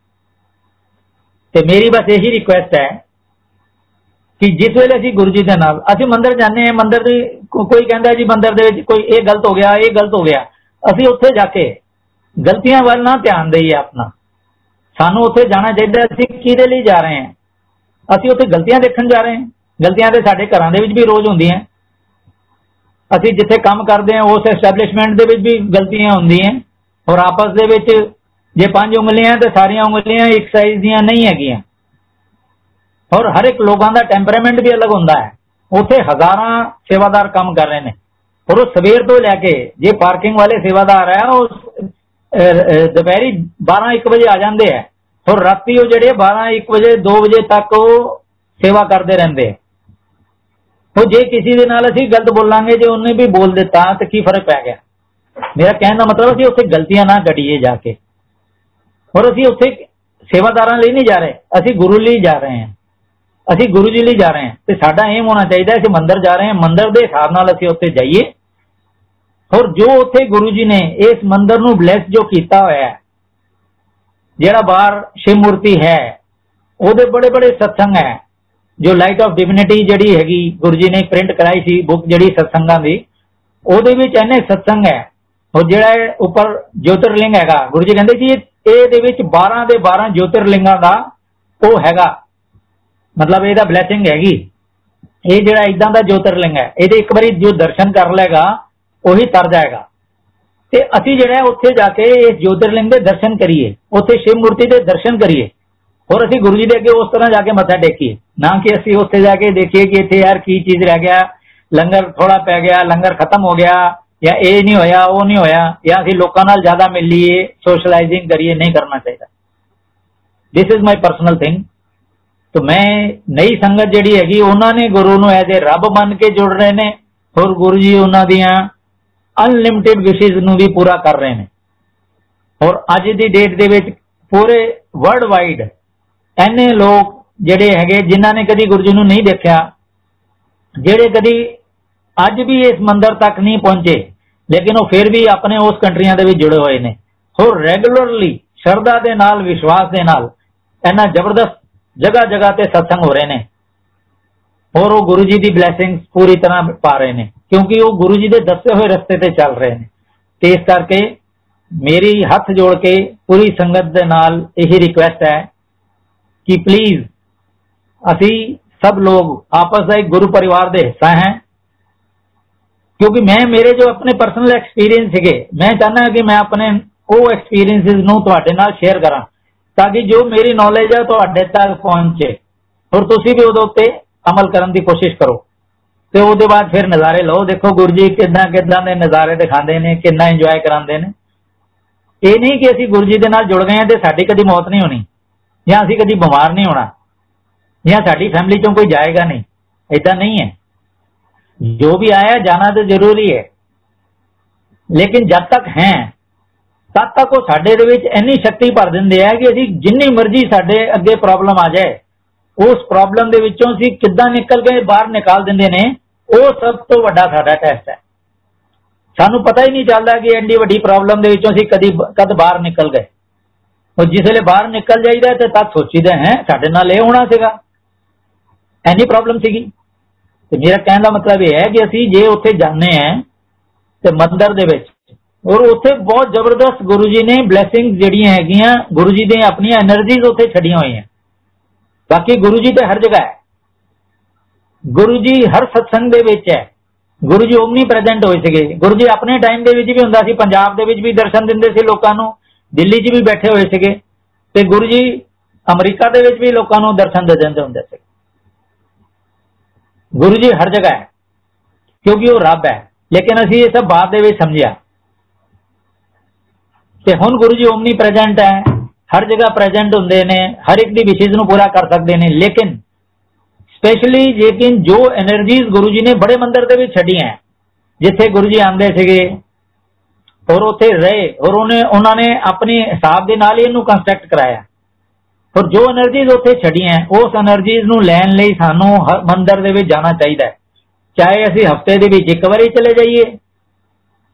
ਤੇ ਮੇਰੀ ਬਸ ਇਹੀ ਰਿਕੁਐਸਟ ਹੈ ਕਿ ਜਿਸ ਵੇਲੇ ਅਸੀਂ ਗੁਰੂ ਜੀ ਦੇ ਨਾਲ, ਅਸੀਂ ਮੰਦਰ ਜਾਂਦੇ ਹਾਂ, ਮੰਦਰ ਦੀ ਕੋਈ ਕਹਿੰਦਾ ਜੀ ਮੰਦਰ ਦੇ ਵਿੱਚ ਕੋਈ ਇਹ ਗਲਤ ਹੋ ਗਿਆ, ਇਹ ਗਲਤ ਹੋ ਗਿਆ। ਅਸੀਂ ਉੱਥੇ ਜਾ ਕੇ ਗਲਤੀਆਂ ਵੱਲ ਨਾ ਧਿਆਨ ਦੇਈਏ ਆਪਣਾ। ਸਾਨੂੰ ਉੱਥੇ ਜਾਣਾ ਚਾਹੀਦਾ ਅਸੀਂ ਕਿਹਦੇ ਲਈ ਜਾ ਰਹੇ ਹਾਂ? ਅਸੀਂ ਉੱਥੇ ਗਲਤੀਆਂ ਦੇਖਣ ਜਾ ਰਹੇ ਹਾਂ। ਗਲਤੀਆਂ ਤੇ ਸਾਡੇ ਘਰਾਂ ਦੇ ਵਿੱਚ ਵੀ ਰੋਜ਼ ਹੁੰਦੀਆਂ। ਅਸੀਂ ਜਿੱਥੇ ਕੰਮ ਕਰਦੇ ਹਾਂ, ਉਸ ਐਸਟੈਬਲਿਸ਼ਮੈਂਟ ਦੇ ਵਿੱਚ ਵੀ ਗਲਤੀਆਂ ਹੁੰਦੀਆਂ। ਔਰ ਆਪਸ ਦੇ ਵਿੱਚ ਜੇ ਪੰਜ ਉਂਗਲੀਆਂ ਤੇ ਸਾਰੀਆਂ ਉਂਗਲੀਆਂ ਇੱਕ ਸਾਈਜ਼ ਦੀਆਂ ਨਹੀਂ ਹੈਗੀਆਂ। ਔਰ ਹਰ ਇੱਕ ਲੋਕਾਂ ਦਾ ਟੈਂਪਰਾਮੈਂਟ ਵੀ ਅਲੱਗ ਹੁੰਦਾ ਹੈ। ਉੱਥੇ ਹਜ਼ਾਰਾਂ ਸੇਵਾਦਾਰ ਕੰਮ ਕਰ ਰਹੇ ਨੇ। ਔਰ ਉਹ ਸਵੇਰ ਤੋਂ ਲੈ ਕੇ, ਜੇ ਪਾਰਕਿੰਗ ਵਾਲੇ ਸੇਵਾਦਾਰ ਹੈ, ਉਹ ਦੁਪਹਿਰੀ 12 1 ਵਜੇ ਆ ਜਾਂਦੇ ਆ ਔਰ ਰਾਤੀ ਉਹ ਜਿਹੜੇ 12 1 ਵਜੇ 2 ਵਜੇ ਤੱਕ ਉਹ ਸੇਵਾ ਕਰਦੇ ਰਹਿੰਦੇ ਉਹ ਜੇ ਕਿਸੇ ਦੇ ਨਾਲ ਅਸੀਂ ਗਲਤ ਬੋਲਾਂਗੇ, ਜੇ ਉਹਨੇ ਵੀ ਬੋਲ ਦਿੱਤਾ ਤਾਂ ਕੀ ਫ਼ਰਕ ਪੈ ਗਿਆ? ਮੇਰਾ ਕਹਿਣ ਦਾ ਮਤਲਬ ਅਸੀਂ ਉੱਥੇ ਗਲਤੀਆਂ ਨਾ ਘੜੀਏ ਜਾ ਕੇ। ਔਰ ਅਸੀਂ ਉੱਥੇ ਸੇਵਾਦਾਰਾਂ ਲਈ ਨਹੀਂ ਜਾ ਰਹੇ। ਅਸੀਂ ਗੁਰੂ ਲਈ ਜਾ ਰਹੇ ਹਾਂ। ਅਸੀਂ ਗੁਰੂ ਜੀ ਲਈ ਜਾ ਰਹੇ ਹਾਂ। ਤੇ ਸਾਡਾ ਏਮ ਹੋਣਾ ਚਾਹੀਦਾ ਹੈ ਕਿ ਮੰਦਰ ਜਾ ਰਹੇ ਹਾਂ। ਮੰਦਰ ਦੇ ਹਿਸਾਬ ਨਾਲ ਅਸੀਂ ਉੱਥੇ ਜਾਈਏ। ਔਰ ਜੋ ਉੱਥੇ ਗੁਰੂ ਜੀ ਨੇ ਇਸ ਮੰਦਰ ਨੂੰ ਬਲੈਸ ਜੋ ਕੀਤਾ ਹੋਇਆ ਹੈ, ਜਿਹੜਾ ਬਾਹਰ ਸ਼ਿਵ ਮੂਰਤੀ ਹੈ, ਉਹਦੇ ਬੜੇ ਬੜੇ ਸਤਸੰਗ ਹੈ। ਜੋ ਲਾਈਟ ਆਫ ਡਿਵਿਨਿਟੀ ਜਿਹੜੀ ਹੈਗੀ ਗੁਰੂ ਜੀ ਨੇ ਪ੍ਰਿੰਟ ਕਰਾਈ ਸੀ ਬੁੱਕ ਜਿਹੜੀ ਸਤਸੰਗਾਂ ਦੀ, ਉਹਦੇ ਵਿੱਚ ਇਹਨੇ ਸਤਸੰਗ ਹੈ। ਉਹ ਜਿਹੜਾ ਉੱਪਰ ਜੋਤਰਲਿੰਗ ਹੈਗਾ, ਗੁਰੂ ਜੀ ਕਹਿੰਦੇ ਸੀ ਇਹ ਦੇ ਵਿੱਚ 12 ਦੇ 12 ਜੋਤਰਲਿੰਗਾਂ ਦਾ ਉਹ ਹੈਗਾ। ਮਤਲਬ ਇਹਦਾ ਬਲੇਸਿੰਗ ਹੈਗੀ। ਇਹ ਜਿਹੜਾ ਇਦਾਂ ਦਾ ਜੋਤਰਲਿੰਗ ਹੈ, ਇਹਦੇ ਇੱਕ ਵਾਰੀ ਜੋ ਦਰਸ਼ਨ ਕਰ ਲੇਗਾ ਉਹੀ ਤਰ ਜਾਏਗਾ। ਤੇ ਅਸੀਂ ਜਿਹੜਾ ਉੱਥੇ ਜਾ ਕੇ ਇਸ ਜੋਤਰਲਿੰਗ ਦੇ ਦਰਸ਼ਨ ਕਰੀਏ, ਉੱਥੇ ਸ਼ਿਵ ਮੂਰਤੀ ਦੇ ਦਰਸ਼ਨ ਕਰੀਏ, ਹੋਰ ਅਸੀਂ ਗੁਰੂ ਜੀ ਦੇ ਅੱਗੇ ਉਸ ਤਰ੍ਹਾਂ ਜਾ ਕੇ ਮੱਥਾ ਟੇਕੀਏ। ਨਾ ਕਿ ਅਸੀਂ ਉੱਥੇ ਜਾ ਕੇ ਦੇਖੀਏ ਕਿ ਇੱਥੇ ਯਾਰ ਕੀ ਚੀਜ਼ ਰਹਿ ਗਿਆ, ਲੰਗਰ ਥੋੜਾ ਪੈ ਗਿਆ, ਲੰਗਰ ਖਤਮ ਹੋ ਗਿਆ ਜਾਂ ਇਹ ਨਹੀਂ ਹੋਇਆ, ਉਹ ਨਹੀਂ ਹੋਇਆ, ਜਾਂ ਅਸੀਂ ਲੋਕਾਂ ਨਾਲ ਜ਼ਿਆਦਾ ਮਿਲ ਲਈਏ ਸੋਸ਼ਲਾਈਜ਼ਿੰਗ ਕਰੀਏ, ਨਹੀਂ ਕਰਨਾ ਚਾਹੀਦਾ। This is my personal thing तो ਮੈਂ ਨਈ ਸੰਗਤ ਜਿਹੜੀ ਹੈਗੀ, ਉਹਨਾਂ ਨੇ ਗੁਰੂ ਨੂੰ ਐਜ਼ ਅ ਰੱਬ ਮੰਨ ਕੇ ਜੁੜ ਰਹੇ ਨੇ, ਹੋਰ ਗੁਰੂ ਜੀ ਉਹਨਾਂ ਦੀਆਂ ਅਨਲਿਮਿਟਿਡ ਵਿਸ਼ੇਸ ਨੂੰ ਵੀ ਪੂਰਾ ਕਰ ਰਹੇ ਨੇ। ਔਰ ਅੱਜ ਦੀ ਡੇਟ ਦੇ ਵਿੱਚ ਪੂਰੇ ਵਰਲਡ ਵਾਈਡ ਐਨੇ ਲੋਕ ਜਿਹੜੇ ਹੈਗੇ, ਜਿਨ੍ਹਾਂ ਨੇ ਕਦੀ ਗੁਰੂ ਜੀ ਨੂੰ ਨਹੀਂ ਦੇਖਿਆ, ਜਿਹੜੇ ਕਦੀ ਅੱਜ ਵੀ ਇਸ ਮੰਦਰ ਤੱਕ ਨਹੀਂ ਪਹੁੰਚੇ, ਲੇਕਿਨ ਉਹ ਫਿਰ ਵੀ ਆਪਣੇ ਉਸ ਕੰਟਰੀਆਂ ਦੇ ਵਿੱਚ ਜੁੜੇ ਹੋਏ ਨੇ। ਹੋਰ ਰੈਗੂਲਰਲੀ ਸ਼ਰਧਾ ਦੇ ਨਾਲ, ਵਿਸ਼ਵਾਸ ਦੇ ਨਾਲ ਇਹਨਾਂ ਜ਼ਬਰਦਸਤ ਜਗ੍ਹਾ ਜਗ੍ਹਾ ਤੇ ਸਤਸੰਗ ਹੋ ਰਹੇ ਨੇ। ਔਰ ਉਹ ਗੁਰੂ ਜੀ ਦੀ ਬਲੇਸਿੰਗਸ ਪੂਰੀ ਤਰ੍ਹਾਂ ਪਾ ਰਹੇ ਨੇ, ਕਿਉਂਕਿ ਉਹ ਗੁਰੂ ਜੀ ਦੇ ਦੱਸੇ ਹੋਏ ਰਸਤੇ ਤੇ ਚੱਲ ਰਹੇ ਨੇ। ਤੇ ਇਸ ਕਰਕੇ ਮੇਰੀ ਹੱਥ ਜੋੜ ਕੇ ਪੂਰੀ ਸੰਗਤ ਦੇ ਨਾਲ ਇਹੀ ਰਿਕੁਐਸਟ ਹੈ ਕਿ ਪਲੀਜ਼ ਅਸੀਂ ਸਭ ਲੋਕ ਆਪਸ ਦਾ ਇੱਕ ਗੁਰੂ ਪਰਿਵਾਰ ਦੇ ਹਿੱਸਾ ਹੈ। ਕਿਉਂਕਿ ਮੈਂ ਮੇਰੇ ਜੋ ਆਪਣੇ ਪਰਸਨਲ ਐਕਸਪੀਰੀਅੰਸ ਸੀਗੇ, ਮੈਂ ਚਾਹਨਾ ਕਿ ਮੈਂ ਆਪਣੇ ਉਹ ਐਕਸਪੀਰੀਐਂਸਸ ਨੂੰ ਤੁਹਾਡੇ ਨਾਲ ਸ਼ੇਅਰ ਕਰਾਂ, ਤਾਂ ਕਿ ਜੋ ਮੇਰੀ ਨੌਲੇਜ ਹੈ ਤੁਹਾਡੇ ਤੱਕ ਪਹੁੰਚੇ। ਔਰ ਤੁਸੀਂ ਵੀ ਉਹਦੇ ਉੱਤੇ ਅਮਲ ਕਰਨ ਦੀ ਕੋਸ਼ਿਸ਼ ਕਰੋ। ਤੇ ਉਹਦੇ ਬਾਅਦ ਫਿਰ ਨਜ਼ਾਰੇ ਲਓ। ਦੇਖੋ ਗੁਰੂ ਜੀ ਕਿਦਾਂ ਕਿਦਾਂ ਦੇ ਨਜ਼ਾਰੇ ਦਿਖਾਉਂਦੇ ਨੇ ਕਿੰਨਾ ਇੰਜੋਏ ਕਰਾਉਂਦੇ ਨੇ। ਇਹ ਨਹੀਂ ਕਿ ਅਸੀਂ ਗੁਰੂ ਜੀ ਦੇ ਨਾਲ ਜੁੜ ਗਏ ਹਾਂ ਤੇ ਸਾਡੀ ਕਦੀ ਮੌਤ ਨਹੀਂ ਹੋਣੀ, ਜਾਂ ਅਸੀਂ ਕਦੀ ਬਿਮਾਰ ਨਹੀਂ ਹੋਣਾ, ਜਾਂ ਸਾਡੀ ਫੈਮਿਲੀ ਚੋਂ ਕੋਈ ਜਾਏਗਾ ਨਹੀਂ। ਇਦਾਂ ਨਹੀਂ ਹੈ। ਜੋ ਵੀ ਆਇਆ ਜਾਣਾ ਤਾਂ ਜ਼ਰੂਰੀ ਹੈ ਲੇਕਿਨ ਜਦ ਤੱਕ ਹੈ ਤਦ ਤੱਕ ਉਹ ਸਾਡੇ ਦੇ ਵਿੱਚ ਇੰਨੀ ਸ਼ਕਤੀ ਭਰ ਦਿੰਦੇ ਆ ਕਿ ਅਸੀਂ ਜਿੰਨੀ ਮਰਜ਼ੀ ਸਾਡੇ ਅੱਗੇ ਪ੍ਰੋਬਲਮ ਆ ਜਾਏ ਉਸ ਪ੍ਰੋਬਲਮ ਦੇ ਵਿੱਚੋਂ ਅਸੀਂ ਕਿੱਦਾਂ ਨਿਕਲ ਕੇ ਬਾਹਰ ਨਿਕਾਲ ਦਿੰਦੇ ਨੇ ਉਹ ਸਭ ਤੋਂ ਵੱਡਾ ਸਾਡਾ ਟੈਸਟ ਹੈ ਸਾਨੂੰ ਪਤਾ ਹੀ ਨਹੀਂ ਚੱਲਦਾ ਕਿ ਐਡੀ ਵੱਡੀ ਪ੍ਰੋਬਲਮ ਦੇ ਵਿੱਚੋਂ ਅਸੀਂ ਕਦੀ ਕਦ ਬਾਹਰ ਨਿਕਲ ਗਏ ਉਹ ਜਿਸ ਵੇਲੇ ਬਾਹਰ ਨਿਕਲ ਜਾਈਦਾ ਤੇ ਤਦ ਸੋਚੀਦਾ ਹੈ ਸਾਡੇ ਨਾਲ ਇਹ ਹੋਣਾ ਸੀਗਾ ਐਨੀ ਪ੍ਰੋਬਲਮ ਸੀਗੀ ਤੇ ਮੇਰਾ ਕਹਿਣ ਦਾ ਮਤਲਬ ਇਹ ਹੈ ਕਿ ਅਸੀਂ ਜੇ ਉੱਥੇ ਜਾਂਦੇ ਆ ਤੇ ਮੰਦਰ ਦੇ ਵਿੱਚ, ਔਰ ਉੱਥੇ ਬਹੁਤ ਜ਼ਬਰਦਸਤ ਗੁਰੂ ਜੀ ਨੇ ਬਲੇਸਿੰਗ ਜਿਹੜੀਆਂ ਹੈਗੀਆਂ, ਗੁਰੂ ਜੀ ਦੇ ਆਪਣੀਆਂ એનર્ਜੀਜ਼ ਉੱਥੇ ਛੱਡੀਆਂ ਹੋਈਆਂ। ਬਾਕੀ ਗੁਰੂ ਜੀ ਤੇ ਹਰ ਜਗ੍ਹਾ ਹੈ। ਗੁਰੂ ਜੀ ਹਰ ਸਤਸੰਗ ਦੇ ਵਿੱਚ ਹੈ। ਗੁਰੂ ਜੀ ਓਮਨੀ ਪ੍ਰੈਜ਼ੈਂਟ ਹੋਏ ਸੀਗੇ। ਗੁਰੂ ਜੀ ਆਪਣੇ ਟਾਈਮ ਦੇ ਵਿੱਚ ਵੀ ਹੁੰਦਾ ਸੀ, ਪੰਜਾਬ ਦੇ ਵਿੱਚ ਵੀ ਦਰਸ਼ਨ ਦਿੰਦੇ ਸੀ ਲੋਕਾਂ ਨੂੰ, ਦਿੱਲੀ 'ਚ ਵੀ ਬੈਠੇ ਹੋਏ ਸੀਗੇ। ਤੇ ਗੁਰੂ ਜੀ ਅਮਰੀਕਾ ਦੇ ਵਿੱਚ ਵੀ ਲੋਕਾਂ ਨੂੰ ਦਰਸ਼ਨ ਦੇ ਦਿੰਦੇ ਹੁੰਦੇ ਸੀ ਗੁਰੂ ਜੀ ਹਰ ਜਗ੍ਹਾ ਹੈ, ਕਿਉਂਕਿ ਉਹ ਰੱਬ ਹੈ। ਲੇਕਿਨ ਅਸੀਂ ਇਹ ਸਭ ਬਾਅਦ ਦੇ ਵਿੱਚ ਸਮਝਿਆ। ਤੇ ਹੁਣ ਗੁਰੂ ਜੀ ਓਮਨੀ ਪ੍ਰੈਜ਼ੈਂਟ ਹੈ, ਹਰ ਜਗ੍ਹਾ ਪ੍ਰੈਜ਼ੈਂਟ ਹੁੰਦੇ ਨੇ, ਹਰ ਇੱਕ ਦੀ ਵਿਸ਼ੇਸ਼ ਨੂੰ ਪੂਰਾ ਕਰ ਸਕਦੇ ਨੇ, ਲੇਕਿਨ ਸਪੈਸ਼ਲੀ ਜੇਕਿਨ ਜੋ એનર્ਜੀਜ਼ ਗੁਰੂ ਜੀ ਨੇ ਬੜੇ ਮੰਦਰ ਦੇ ਵਿੱਚ ਛੱਡੀਆਂ ਜਿੱਥੇ ਗੁਰੂ ਜੀ ਆਂਦੇ ਸੀਗੇ, ਔਰ ਉੱਥੇ ਰਹੇ, ਔਰ ਉਹਨੇ ਉਹਨਾਂ ਨੇ ਆਪਣੇ ਹਿਸਾਬ ਦੇ ਨਾਲ ਇਹਨੂੰ ਕੰਸਟਰਕਟ ਕਰਾਇਆ। ਔਰ ਜੋ એનર્ਜੀਜ਼ ਉੱਥੇ ਛੱਡੀਆਂ ਉਸ એનર્ਜੀਜ਼ ਨੂੰ ਲੈਣ ਲਈ ਸਾਨੂੰ ਮੰਦਰ ਦੇ ਵਿੱਚ ਜਾਣਾ ਚਾਹੀਦਾ ਹੈ। ਚਾਹੇ ਅਸੀਂ ਹਫ਼ਤੇ ਦੇ ਵਿੱਚ ਇੱਕ ਵਾਰੀ ਚਲੇ ਜਾਈਏ,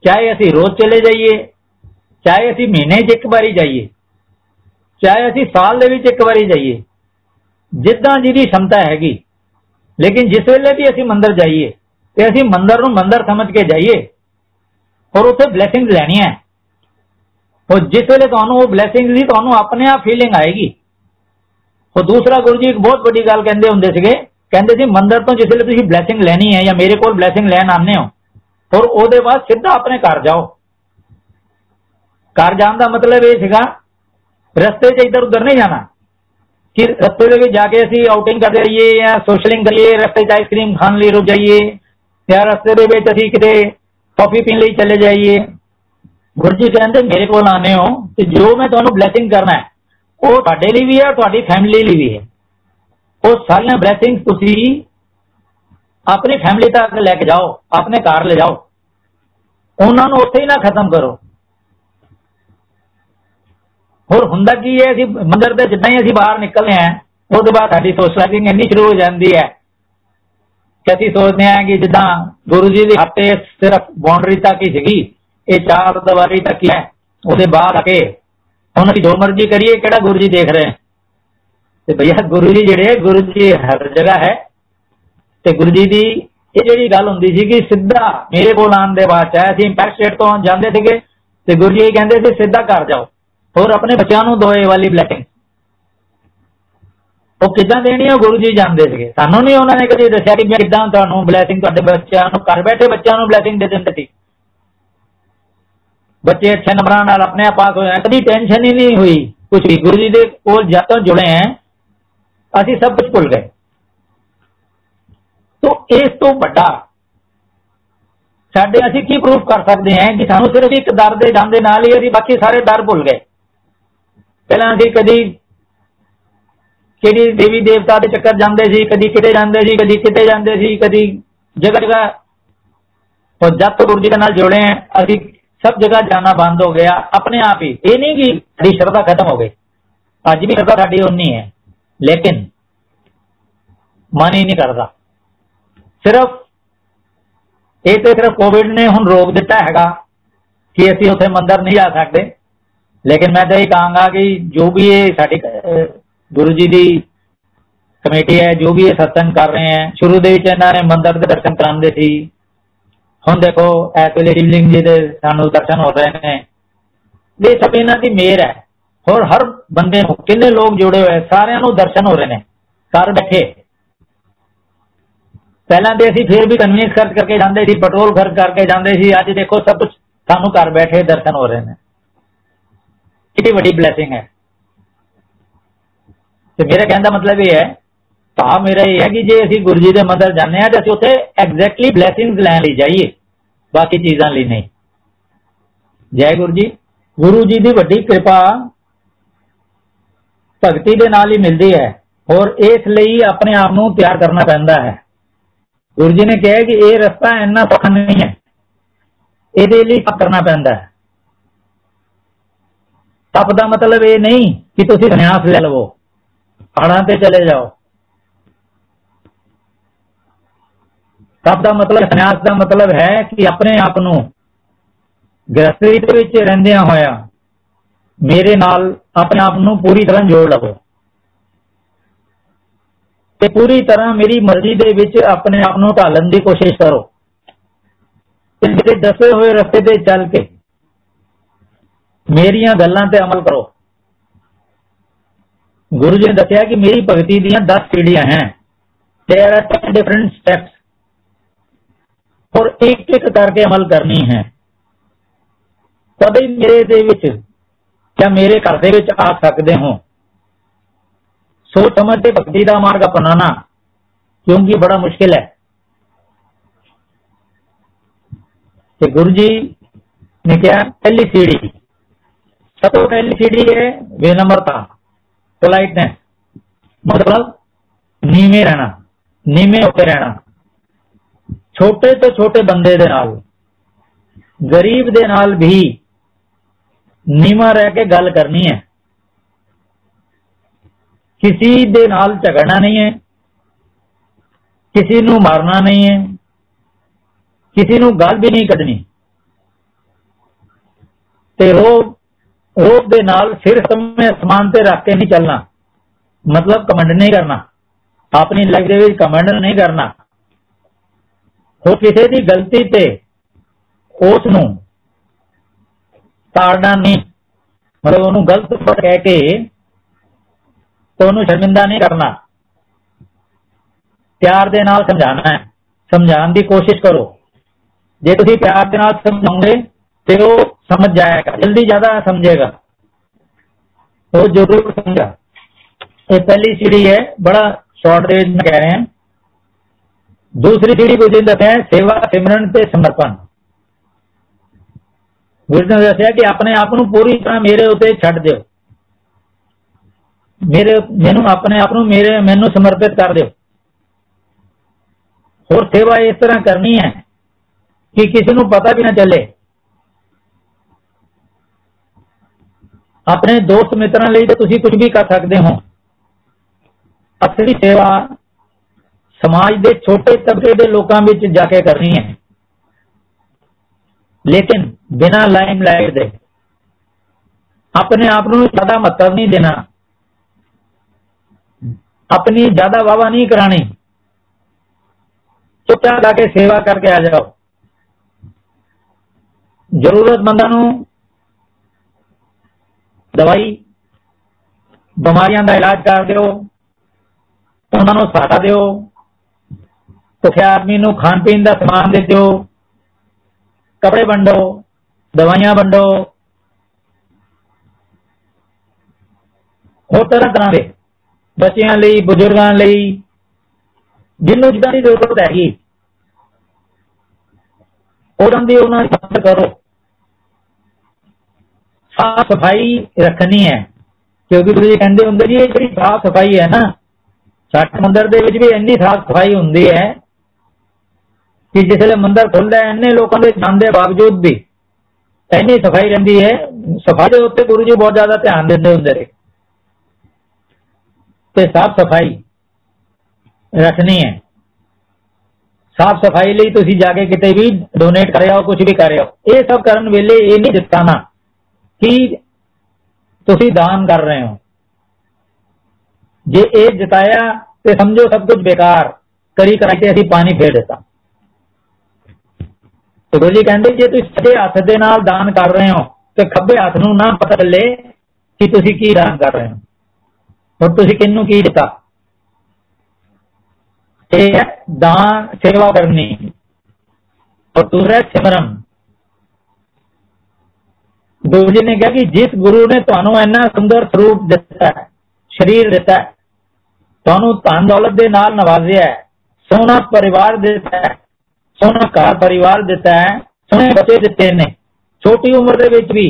ਚਾਹੇ ਅਸੀਂ ਰੋਜ਼ ਚਲੇ ਜਾਈਏ, ਚਾਹੇ ਅਸੀਂ ਮਹੀਨੇ 'ਚ ਇੱਕ ਵਾਰੀ ਜਾਈਏ, ਚਾਹੇ ਅਸੀਂ ਸਾਲ ਦੇ ਵਿੱਚ ਇੱਕ ਵਾਰੀ ਜਾਈਏ, ਜਿੱਦਾਂ ਜਿਹਦੀ ਸ਼ਮਤਾ ਹੈਗੀ। ਲੇਕਿਨ ਜਿਸ ਵੇਲੇ ਵੀ ਅਸੀਂ ਮੰਦਰ ਜਾਈਏ ਤੇ ਅਸੀਂ ਮੰਦਰ ਨੂੰ ਮੰਦਰ ਸਮਝ ਕੇ ਜਾਈਏ ਔਰ ਉੱਥੇ ਬਲੇਸਿੰਗਸ ਲੈਣੀਆਂ ਔਰ ਜਿਸ ਵੇਲੇ ਤੁਹਾਨੂੰ ਉਹ ਬਲੇਸਿੰਗਸ ਦੀ, ਤੁਹਾਨੂੰ ਆਪਣੇ ਆਪ ਫੀਲਿੰਗ ਆਏਗੀ। ਉਹ ਦੂਸਰਾ ਗੁਰੂ ਜੀ ਇੱਕ ਬਹੁਤ ਵੱਡੀ ਗੱਲ ਕਹਿੰਦੇ ਹੁੰਦੇ ਸੀਗੇ, ਕਹਿੰਦੇ ਸੀ, ਮੰਦਰ ਤੋਂ ਜਿਸ ਵੇਲੇ ਤੁਸੀਂ ਬਲੇਸਿੰਗ ਲੈਣੀ ਹੈ ਜਾਂ ਮੇਰੇ ਕੋਲ ਬਲੇਸਿੰਗ ਲੈਣ ਆਨੇ ਹੋ ਔਰ ਉਹਦੇ ਬਾਅਦ ਸਿੱਧਾ ਆਪਣੇ ਘਰ ਜਾਓ। ਘਰ ਜਾਣ ਦਾ ਮਤਲਬ ਇਹ ਸੀਗਾ, ਰਸਤੇ 'ਚ ਇੱਧਰ ਉੱਧਰ ਨਹੀਂ ਜਾਣਾ। ਕਿ ਰਸਤੇ ਦੇ ਵਿੱਚ ਜਾ ਕੇ ਅਸੀਂ ਆਊਟਿੰਗ ਕਰਦੇ ਰਹੀਏ ਜਾਂ ਸੋਸ਼ਲਿੰਗ ਕਰੀਏ, ਰਸਤੇ 'ਚ ਆਈਸਕ੍ਰੀਮ ਖਾਣ ਲਈ ਰੁਕ ਜਾਈਏ ਜਾਂ ਰਸਤੇ ਦੇ ਵਿੱਚ ਅਸੀਂ ਕਿਤੇ ਕਾਫੀ ਪੀਣ ਲਈ ਚਲੇ ਜਾਈਏ। ਗੁਰੂ ਜੀ ਕਹਿੰਦੇ, ਮੇਰੇ ਕੋਲ ਆਨੇ ਹੋ ਤੇ ਜੋ ਮੈਂ ਤੁਹਾਨੂੰ ਬਲੇਸਿੰਗ ਕਰਨਾ ਹੈ ਉਹ ਤੁਹਾਡੇ ਲਈ ਵੀ ਹੈ, ਤੁਹਾਡੀ ਫੈਮਿਲੀ ਲਈ ਵੀ ਹੈ। ਉਹ ਸਾਰੀਆਂ ਬਲੇਸਿੰਗਸ ਤੁਸੀਂ ਆਪਣੀ ਫੈਮਿਲੀ ਤੱਕ ਲੈ ਕੇ ਜਾਓ, ਆਪਣੇ ਘਰ ਲੈ ਜਾਓ। ਉਹਨਾਂ ਨੂੰ ਉੱਥੇ ਹੀ ਨਾ ਖਤਮ ਕਰੋ। ਹੋਰ ਹੁੰਦਾ ਕੀ ਹੈ, ਅਸੀਂ ਮੰਦਰ ਦੇ ਜਿੱਦਾਂ ਹੀ ਅਸੀਂ ਬਾਹਰ ਨਿਕਲਦੇ ਆਂ ਉਹਦੇ ਬਾਅਦ ਸਾਡੀ ਸੋਸ਼ਲਾਈਜ਼ਿੰਗ ਇੰਨੀ ਸ਼ੁਰੂ ਹੋ ਜਾਂਦੀ ਹੈ ਕਿ ਅਸੀਂ ਸੋਚਦੇ ਆਂ ਕਿ ਜਿੱਦਾਂ ਗੁਰੂ ਜੀ ਦੇ ਹੱਥੇ ਸਿਰਫ ਬਾਉਂਡਰੀ ਤੱਕ ਹੀ ਸੀਗੀ, ਇਹ ਚਾਰ ਦੀਵਾਰੀ ਤੱਕ ਹੀ ਹੈ, ਉਹਦੇ ਬਾਅਦ ਆ ਕੇ ਹੁਣ ਅਸੀਂ ਜੋ ਮਰਜ਼ੀ ਕਰੀਏ, ਕਿਹੜਾ ਗੁਰੂ ਜੀ ਦੇਖ ਰਹੇ? ਤੇ ਭਈਆ, ਗੁਰੂ ਜੀ ਜਿਹੜੇ ਗੁਰੂ ਜੀ ਹਰ ਜਗ੍ਹਾ ਹੈ। ਤੇ ਗੁਰੂ ਜੀ ਦੀ ਇਹ ਜਿਹੜੀ ਗੱਲ ਹੁੰਦੀ ਸੀ ਕਿ ਸਿੱਧਾ ਮੇਰੇ ਕੋਲ ਆਉਣ ਦੇ ਬਾਅਦ ਚਾਹੇ ਅਸੀਂ ਇੰਪੈਕਟ ਸਟੇਟ ਤੋਂ ਜਾਂਦੇ ਸੀਗੇ, ਤੇ ਗੁਰੂ ਜੀ ਕਹਿੰਦੇ ਸੀ, ਸਿੱਧਾ ਘਰ ਜਾਓ। ਹੋਰ ਆਪਣੇ ਬੱਚਿਆਂ ਨੂੰ ਦੋਏ ਵਾਲੀ ਬਲੇਸਿੰਗ ਉਹ ਕਿੱਦਾਂ ਦੇਣੀ ਹੈ ਗੁਰੂ ਜੀ ਜਾਣਦੇ ਸੀਗੇ। ਸਾਨੂੰ ਨਹੀਂ ਉਹਨਾਂ ਨੇ ਕਦੇ ਦੱਸਿਆ ਕਿ ਮੈਂ ਕਿੱਦਾਂ ਤੁਹਾਨੂੰ ਬਲੇਸਿੰਗ ਤੁਹਾਡੇ ਬੱਚਿਆਂ ਨੂੰ, ਘਰ ਬੈਠੇ ਬੱਚਿਆਂ ਨੂੰ ਬਲੇਸਿੰਗ ਦੇ ਦਿੰਦੇ ਸੀ। ਬੱਚੇ ਅੱਛੇ ਨੰਬਰਾਂ ਨਾਲ ਆਪਣੇ ਆਪ ਪਾਸ ਹੋਏ ਕਦੀ ਟੈਨਸ਼ਨ ਹੀ ਨਹੀਂ ਹੋਈ ਕੁਝ ਵੀ ਗੁਰੂ ਜੀ ਦੇ ਕੋਲ ਜਦ ਤੋਂ ਜੁੜੇ ਆ ਅਸੀਂ ਸਭ ਕੁਝ ਭੁੱਲ ਗਏ ਤੋਂ ਇਸ ਤੋਂ ਵੱਡਾ ਸਾਡੇ ਅਸੀਂ ਕੀ ਪ੍ਰੂਫ ਕਰ ਸਕਦੇ ਹਾਂ ਕਿ ਸਾਨੂੰ ਸਿਰਫ ਇੱਕ ਦਰ ਦੇ ਜਾਂਦੇ ਨਾਲ ਹੀ ਅਸੀਂ ਬਾਕੀ ਸਾਰੇ ਦਰ ਭੁੱਲ ਗਏ ਪਹਿਲਾਂ ਅਸੀਂ ਕਦੀ ਕਿਹੜੀ ਦੇਵੀ ਦੇਵਤਾ ਦੇ ਚੱਕਰ ਜਾਂਦੇ ਸੀ ਕਦੀ ਕਿਤੇ ਜਾਂਦੇ ਸੀ ਕਦੀ ਕਿਤੇ ਜਾਂਦੇ ਸੀ ਕਦੀ ਜਗ੍ਹਾ ਜਗ੍ਹਾ ਉਹ ਜਦ ਤੋਂ ਗੁਰੂ ਜੀ ਨਾਲ ਜੁੜੇ ਆ ਅਸੀਂ ਸਭ ਜਗ੍ਹਾ ਜਾਣਾ ਬੰਦ ਹੋ ਗਿਆ ਆਪਣੇ ਆਪ ਹੀ ਇਹ ਨਹੀਂ ਕਿ ਸਾਡੀ ਸ਼ਰਧਾ ਖਤਮ ਹੋ ਗਈ ਅੱਜ ਵੀ ਸ਼ਰਧਾ ਸਾਡੀ ਉਨੀ ਹੈ ਲੇਕਿਨ ਮਨ ਹੀ ਨਹੀਂ ਕਰਦਾ ਸਿਰਫ ਇਹ ਤੇ ਸਿਰਫ ਕੋਵਿਡ ਨੇ ਹੁਣ ਰੋਕ ਦਿੱਤਾ ਹੈਗਾ ਕਿ ਅਸੀਂ ਉੱਥੇ ਮੰਦਰ ਨਹੀਂ ਜਾ ਸਕਦੇ ਲੇਕਿਨ ਮੈਂ ਤਾਂ ਇਹ ਕਹਾਂਗਾ ਕਿ ਜੋ ਵੀ ਇਹ ਸਾਡੀ ਗੁਰੂ ਜੀ ਦੀ ਕਮੇਟੀ ਹੈ ਜੋ ਵੀ ਇਹ ਸਤਸੰਗ ਕਰ ਰਹੇ ਹੈ ਸ਼ੁਰੂ ਦੇ ਵਿੱਚ ਇਹਨਾਂ ਨੇ ਮੰਦਰ ਦੇ ਦਰਸ਼ਨ ਕਰਾਉਂਦੇ ਸੀ ਹੁਣ ਦੇਖੋ ਐਸ ਵੇਲੇ ਸ਼ਿਵਲਿੰਗ ਜੀ ਦੇ ਸਾਨੂੰ ਦਰਸ਼ਨ ਹੋ ਰਹੇ ਨੇ ਇਹ ਸਭ ਇਹਨਾਂ ਦੀ ਮਿਹਰ ਹੈ ਹੋਰ ਹਰ ਬੰਦੇ ਨੂੰ ਕਿੰਨੇ ਲੋਕ ਜੁੜੇ ਹੋਏ ਸਾਰਿਆਂ ਨੂੰ ਦਰਸ਼ਨ ਹੋ ਰਹੇ ਨੇ ਘਰ ਬੈਠੇ ਪਹਿਲਾਂ ਤੇ ਅਸੀਂ ਫੇਰ ਵੀ ਕਨਵੀਨਸ ਖਰਚ ਕਰਕੇ ਜਾਂਦੇ ਸੀ ਪੈਟਰੋਲ ਖਰਚ ਕਰਕੇ ਜਾਂਦੇ ਸੀ ਅੱਜ ਦੇਖੋ ਸਭ ਕੁਝ ਸਾਨੂੰ ਘਰ ਬੈਠੇ ਦਰਸ਼ਨ ਹੋ ਰਹੇ ਨੇ ਕਿੰਨੀ ਵੱਡੀ ਬਲੇਸਿੰਗ ਹੈ ਤੇ ਮੇਰਾ ਕਹਿਣ ਦਾ ਮਤਲਬ ਇਹ ਹੈ ਤਾਂ ਮੇਰਾ ਇਹ ਹੈ ਕਿ ਜੇ ਅਸੀਂ ਗੁਰੂ ਜੀ ਦੇ ਮੰਦਰ ਜਾਂਦੇ ਆ ਤੇ ਅਸੀਂ ਉੱਥੇ ਐਗਜ਼ੈਕਟਲੀ ਬਲੇਸਿੰਗਸ ਲੈਣ ਲਈ ਜਾਈਏ, ਬਾਕੀ ਚੀਜ਼ਾਂ ਲਈ ਨਹੀਂ। ਜੈ ਗੁਰੂ ਜੀ। ਗੁਰੂ ਜੀ ਦੀ ਵੱਡੀ ਕਿਰਪਾ ਭਗਤੀ ਦੇ ਨਾਲ ਹੀ ਮਿਲਦੀ ਹੈ ਔਰ ਇਸ ਲਈ ਆਪਣੇ ਆਪ ਨੂੰ ਤਿਆਰ ਕਰਨਾ ਪੈਂਦਾ ਹੈ। ਗੁਰੂ ਜੀ ਨੇ ਕਿਹਾ ਕਿ ਇਹ ਰਸਤਾ ਇੰਨਾ ਸੌਖਾ ਨਹੀਂ ਹੈ। ਇਹਦੇ ਲਈ ਕਰਨਾ ਪੈਂਦਾ ਹੈ। ਤਪ ਦਾ ਮਤਲਬ ਇਹ ਨਹੀਂ ਕਿ ਤੁਸੀਂ ਸੰਨਿਆਸ ਲੈ ਲਵੋ, ਪਹਾੜਾਂ ਤੇ ਚਲੇ ਜਾਓ। ਤਪ ਦਾ ਮਤਲਬ ਸੰਨਿਆਸ ਦਾ ਮਤਲਬ ਹੈ ਕਿ ਆਪਣੇ ਆਪ ਨੂੰ ਗ੍ਰਸਤੀ ਦੇ ਵਿੱਚ ਰਹਿੰਦਿਆਂ ਹੋਇਆ ਮੇਰੇ ਨਾਲ ਆਪਣੇ ਆਪ ਨੂੰ ਪੂਰੀ ਤਰ੍ਹਾਂ ਜੋੜ ਲਵੋ। ਤੇ ਪੂਰੀ ਤਰ੍ਹਾਂ ਮੇਰੀ ਮਰਜ਼ੀ ਦੇ ਵਿੱਚ ਆਪਣੇ ਆਪ ਨੂੰ ਢਾਲਣ ਦੀ ਕੋਸ਼ਿਸ਼ ਕਰੋ। ਤੇ ਮੇਰੇ ਦੱਸੇ ਹੋਏ ਰਸਤੇ ਤੇ ਚੱਲ ਕੇ ਮੇਰੀਆਂ ਗੱਲਾਂ ਤੇ ਅਮਲ ਕਰੋ। ਗੁਰੂ ਜੀ ਨੇ ਦੱਸਿਆ ਕਿ ਮੇਰੀ ਭਗਤੀ ਦੀਆਂ 10 ਪੀੜ੍ਹੀਆਂ ਹਨ there are 10 different steps ਔਰ ਇੱਕ ਇੱਕ ਕਰਕੇ ਅਮਲ ਕਰਨੀ ਹੈ ਤਦੇ ਮੇਰੇ ਦੇ ਵਿੱਚ ਜਾਂ ਮੇਰੇ ਘਰ ਦੇ ਵਿੱਚ ਆ ਸਕਦੇ ਹੋ सोच समझ के भक्ति का मार्ग अपनाना क्योंकि बड़ा मुश्किल है कि गुरु जी ने क्या पहली सीढ़ी सबसे पहली सीढ़ी है विनम्रता पोलाइटनेस मतलब नीवे रहना नीवे होते रहना ਛੋਟੇ ਤੋਂ ਛੋਟੇ ਬੰਦੇ ਦੇ ਨਾਲ, ਗਰੀਬ ਦੇ ਨਾਲ ਵੀ ਨੀਵਾ ਰਹਿ ਕੇ ਗੱਲ ਕਰਨੀ ਹੈ। ਕਿਸੇ ਦੇ ਨਾਲ ਝਗੜਨਾ ਨਹੀਂ ਹੈ, ਕਿਸੇ ਨੂੰ ਮਾਰਨਾ ਨਹੀਂ ਹੈ, ਕਿਸੇ ਨੂੰ ਗੱਲ ਵੀ ਨਹੀਂ ਕੱਢਣੀ। ਤੇ ਰੋਬ ਰੋਬ ਦੇ ਨਾਲ ਸਿਰ ਸਮੇਂ ਸਮਾਨ ਤੇ ਰੱਖ ਕੇ ਨਹੀਂ ਚੱਲਣਾ। ਮਤਲਬ ਕਮੰਡ ਨਹੀਂ ਕਰਨਾ। ਆਪਣੀ ਲਾਈਫ ਦੇ ਵਿੱਚ ਕਮੰਡ ਨਹੀਂ ਕਰਨਾ। ਹੋ ਕਿਸੇ ਦੀ ਗਲਤੀ ਤੇ ਉਸ ਨੂੰ ਤਾੜਨਾ ਨਹੀਂ, ਮਤਲਬ ਉਹਨੂੰ ਗਲਤ ਕਹਿ ਕੇ ਉਹਨੂੰ ਸ਼ਰਮਿੰਦਾ ਨਹੀਂ ਕਰਨਾ। ਪਿਆਰ ਦੇ ਨਾਲ ਸਮਝਾਣਾ ਹੈ। ਸਮਝਾਉਣ ਦੀ ਕੋਸ਼ਿਸ਼ ਕਰੋ। ਜੇ ਤੁਸੀਂ ਪਿਆਰ ਦੇ ਨਾਲ ਸਮਝਾਉਂਗੇ ਤੇ ਉਹ ਸਮਝ ਜਾਏਗਾ, ਜਲਦੀ ਜ਼ਿਆਦਾ ਸਮਝੇਗਾ। ਉਹ ਜ਼ਰੂਰ ਸਮਝਾ। ਇਹ ਪਹਿਲੀ ਸੀੜੀ ਹੈ, ਬੜਾ ਸ਼ਾਰਟ ਦੇ ਵਿੱਚ ਕਹਿ ਰਹੇ। ਹਾਂ दूसरी सीढ़ी को जिन है सेवा सिमरन ਤੇ ਸਮਰਪਣ ਗੁਰੂ ਨੇ ਦੱਸਿਆ ਕਿ ਆਪਣੇ ਆਪ ਨੂੰ ਪੂਰੀ ਤਰ੍ਹਾਂ ਮੇਰੇ ਉੱਤੇ ਛੱਡ ਦਿਓ ਮੇਰੇ ਮੈਨੂੰ ਆਪਣੇ ਆਪ ਨੂੰ ਮੇਰੇ ਮੈਨੂੰ ਸਮਰਪਿਤ ਕਰ ਦਿਓ ਹੋਰ ਸੇਵਾ ਇਸ ਤਰ੍ਹਾਂ ਕਰਨੀ ਹੈ ਕਿ ਕਿਸੇ ਨੂੰ ਪਤਾ ਵੀ ਨਾ ਚੱਲੇ ਆਪਣੇ ਦੋਸਤ ਮਿੱਤਰਾਂ ਲਈ ਤਾਂ ਤੁਸੀਂ ਕੁਝ ਵੀ ਕਰ ਸਕਦੇ ਹੋ ਅਸਲੀ ਸੇਵਾ ਸਮਾਜ ਦੇ ਛੋਟੇ ਤਬਕੇ ਦੇ ਲੋਕਾਂ ਵਿੱਚ ਜਾ ਕੇ ਕਰਨੀ ਹੈ। ਲੇਕਿਨ ਬਿਨਾ ਲਾਈਮ ਲਾਈਟ ਦੇ ਆਪਣੇ ਆਪ ਨੂੰ ਜ਼ਿਆਦਾ ਮਹੱਤਵ ਨਹੀਂ ਦੇਣਾ, ਆਪਣੀ ਜ਼ਿਆਦਾ ਵਾਵਾ ਨਹੀਂ ਕਰਾਣੀ ਚੁੱਪਚਾਪ ਲਾ ਕੇ ਸੇਵਾ ਕਰਕੇ ਆ ਜਾਓ। ਜ਼ਰੂਰਤਮੰਦਾਂ ਨੂੰ ਦਵਾਈ, ਬਿਮਾਰੀਆਂ ਦਾ ਇਲਾਜ ਕਰ ਦਿਓ। ਉਹਨਾਂ ਨੂੰ ਸਹਾਰਾ ਦਿਓ। ਭੁੱਖੇ ਆਦਮੀ ਨੂੰ ਖਾਣ ਪੀਣ ਦਾ ਸਮਾਨ ਦੇ ਦਿਓ। ਕਪੜੇ ਵੰਡੋ, ਦਵਾਈਆਂ ਵੰਡੋ। ਹੋਰ ਤਰ੍ਹਾਂ ਤਰ੍ਹਾਂ ਦੇ ਬੱਚਿਆਂ ਲਈ, ਬਜ਼ੁਰਗਾਂ ਲਈ, ਜਿੰਨੂੰ ਜਿੱਦਾਂ ਦੀ ਜ਼ਰੂਰਤ ਹੈਗੀ। ਉਹਨਾਂ ਦੀ ਉਹਨਾਂ ਦੀ ਮਦਦ ਕਰੋ। ਸਾਫ਼ ਸਫ਼ਾਈ ਰੱਖਣੀ ਹੈ। ਕਿਉਂਕਿ ਤੁਸੀਂ ਕਹਿੰਦੇ ਹੁੰਦੇ ਜੀ, ਇਹ ਜਿਹੜੀ ਸਾਫ਼ ਸਫ਼ਾਈ ਹੈ ਨਾ ਸਾਡੇ ਮੰਦਰ ਦੇ ਵਿੱਚ ਵੀ ਇੰਨੀ ਸਾਫ਼ ਸਫ਼ਾਈ ਹੁੰਦੀ ਹੈ। ਕਿ ਜਿਸਲੇ ਮੰਦਰ ਖੁੱਲਦਾ ਹੈ ਇੰਨੇ ਲੋਕਾਂ ਦੇ ਜਾਣ ਦੇ ਬਾਵਜੂਦ ਵੀ ਇੰਨੀ ਸਫ਼ਾਈ ਰਹਿੰਦੀ ਹੈ ਸਫ਼ਾਈ ਦੇ ਉੱਤੇ ਗੁਰੂ ਜੀ ਬਹੁਤ ਜ਼ਿਆਦਾ ਧਿਆਨ ਦਿੰਦੇ ਹੁੰਦੇ ਨੇ ਤੇ ਸਾਫ਼ ਸਫ਼ਾਈ ਰੱਖਣੀ ਹੈ ਸਾਫ਼ ਸਫ਼ਾਈ ਲਈ ਤੁਸੀਂ ਜਾ ਕੇ ਕਿਤੇ ਵੀ ਡੋਨੇਟ ਕਰਿਓ ਕੁਝ ਵੀ ਕਰਿਓ ਇਹ ਸਭ ਕਰਨ ਵੇਲੇ ਇਹ ਨਹੀਂ ਜਿਤਾਣਾ ਕਿ ਤੁਸੀਂ ਦਾਨ ਕਰ ਰਹੇ ਹੋ ਜੇ ਇਹ ਜਿਤਾਇਆ ਤੇ ਸਮਝੋ ਸਭ ਕੁਝ ਬੇਕਾਰ ਕਰੀ ਕਰਕੇ ਅਸੀਂ ਪਾਣੀ ਫੇਰ ਦਿੱਤਾ ਤੇ ਗੁਰੂ ਜੀ ਕਹਿੰਦੇ, ਜੇ ਤੁਸੀਂ ਸੱਜੇ ਹੱਥ ਦੇ ਨਾਲ ਦਾਨ ਕਰ ਰਹੇ ਹੋ, ਤੇ ਖੱਬੇ ਹੱਥ ਨੂੰ ਨਾ ਪਤਾ ਚੱਲੇ ਕਿ ਤੁਸੀਂ ਕੀ ਦਾਨ ਕਰ ਰਹੇ ਹੋ। ਹੋਰ ਤੁਸੀਂ ਕਿੰਨੂੰ ਕੀ ਦਿੱਤਾ? ਇਹ ਹੈ ਦਾਨ, ਸੇਵਾ ਕਰਨੀ। ਔਰ ਦੂਸਰਾ ਸਿਮਰਨ। ਗੁਰੂ ਜੀ ਨੇ ਕਿਹਾ ਕਿ ਜਿਸ ਗੁਰੂ ਨੇ ਤੁਹਾਨੂੰ ਇੰਨਾ ਸੁੰਦਰ ਸਰੂਪ ਦਿੱਤਾ ਹੈ, ਸਰੀਰ ਦਿੱਤਾ ਹੈ, ਤੁਹਾਨੂੰ ਧਨ ਦੌਲਤ ਦੇ ਨਾਲ ਨਵਾਜ਼ਿਆ ਹੈ, ਸੋਹਣਾ ਪਰਿਵਾਰ ਦਿੱਤਾ ਹੈ ਸੋਹਣਾ ਘਰ ਪਰਿਵਾਰ ਦਿੱਤਾ ਹੈ, ਸੋਹਣੇ ਬੱਚੇ ਦਿੱਤੇ ਨੇ। ਛੋਟੀ ਉਮਰ ਦੇ ਵਿੱਚ ਵੀ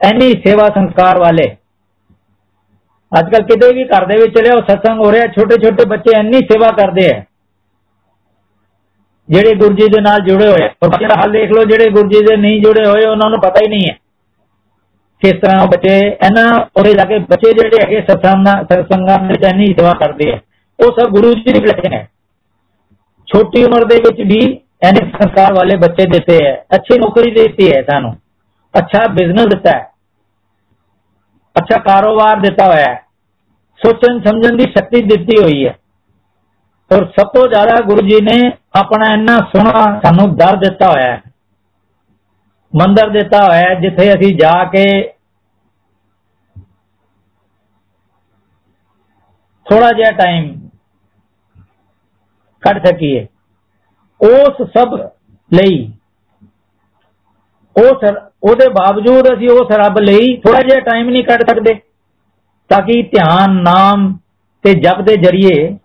ਐਨੀ ਸੇਵਾ ਸੰਸਕਾਰ ਵਾਲੇ। ਅੱਜ ਕੱਲ ਕਿਤੇ ਵੀ ਘਰ ਦੇ ਵਿੱਚ ਚਲੇ ਸਤਸੰਗ ਹੋ ਰਿਹਾ ਛੋਟੇ ਛੋਟੇ ਬੱਚੇ ਐਨੀ ਸੇਵਾ ਕਰਦੇ ਆ ਜਿਹੜੇ ਗੁਰੂ ਜੀ ਦੇ ਨਾਲ ਜੁੜੇ ਹੋਏ ਔਰ ਬੱਚਿਆਂ ਦਾ ਹਾਲ ਦੇਖ ਲਓ, ਜਿਹੜੇ ਗੁਰੂ ਜੀ ਦੇ ਨਹੀਂ ਜੁੜੇ ਹੋਏ, ਉਹਨਾਂ ਨੂੰ ਪਤਾ ਹੀ ਨਹੀਂ ਹੈ। ਕਿਸ ਤਰ੍ਹਾਂ ਉਹ ਬੱਚੇ ਇਹਨਾਂ ਉਹਦੇ ਜਾ ਕੇ ਬੱਚੇ ਜਿਹੜੇ ਹੈਗੇ ਸਤਸੰਗਾਂ ਸਤਸੰਗਾਂ ਵਿੱਚ ਐਨੀ ਸੇਵਾ ਕਰਦੇ ਆ। ਉਹ ਸਭ ਗੁਰੂ ਜੀ ਦੀ ਬਲੇਸਿੰਗ ਹੈ ਛੋਟੀ ਉਮਰ ਦੇ ਵਿੱਚ ਵੀ ਐਨੇ ਸੰਸਕਾਰ ਵਾਲੇ ਬੱਚੇ ਦਿੱਤੇ ਹੈ, ਅੱਛੀ ਨੌਕਰੀ ਦਿੱਤੀ ਹੈ ਸਾਨੂੰ। ਅੱਛਾ ਬਿਜ਼ਨਸ ਦਿੱਤਾ ਹੈ। ਅੱਛਾ ਕਾਰੋਬਾਰ ਦਿੱਤਾ ਹੋਇਆ ਹੈ। ਸੋਚਣ ਸਮਝਣ ਦੀ ਸ਼ਕਤੀ ਦਿੱਤੀ ਹੋਈ ਹੈ। ਔਰ ਸਭ ਤੋਂ ਜ਼ਿਆਦਾ ਗੁਰੂ ਜੀ ਨੇ ਆਪਣਾ ਇੰਨਾ ਸੋਹਣਾ ਸਾਨੂੰ ਦਰ ਦਿੱਤਾ ਹੋਇਆ ਹੈ। ਮੰਦਰ ਦਿੱਤਾ ਹੋਇਆ ਜਿੱਥੇ ਅਸੀਂ ਜਾ ਕੇ ਥੋੜਾ ਜਿਹਾ ਟਾਈਮ ਕੱਢ ਸਕੀਏ। ਉਸ ਸਭ ਲਈ। ਉਸ ਉਹਦੇ ਬਾਵਜੂਦ ਅਸੀਂ ਉਸ ਰੱਬ ਲਈ ਥੋੜਾ ਜਿਹਾ ਟਾਈਮ ਨਹੀਂ ਕੱਢ ਸਕਦੇ। ਤਾਂ ਕਿ ਧਿਆਨ, ਨਾਮ ਤੇ ਜਪ ਦੇ ਜਰੀਏ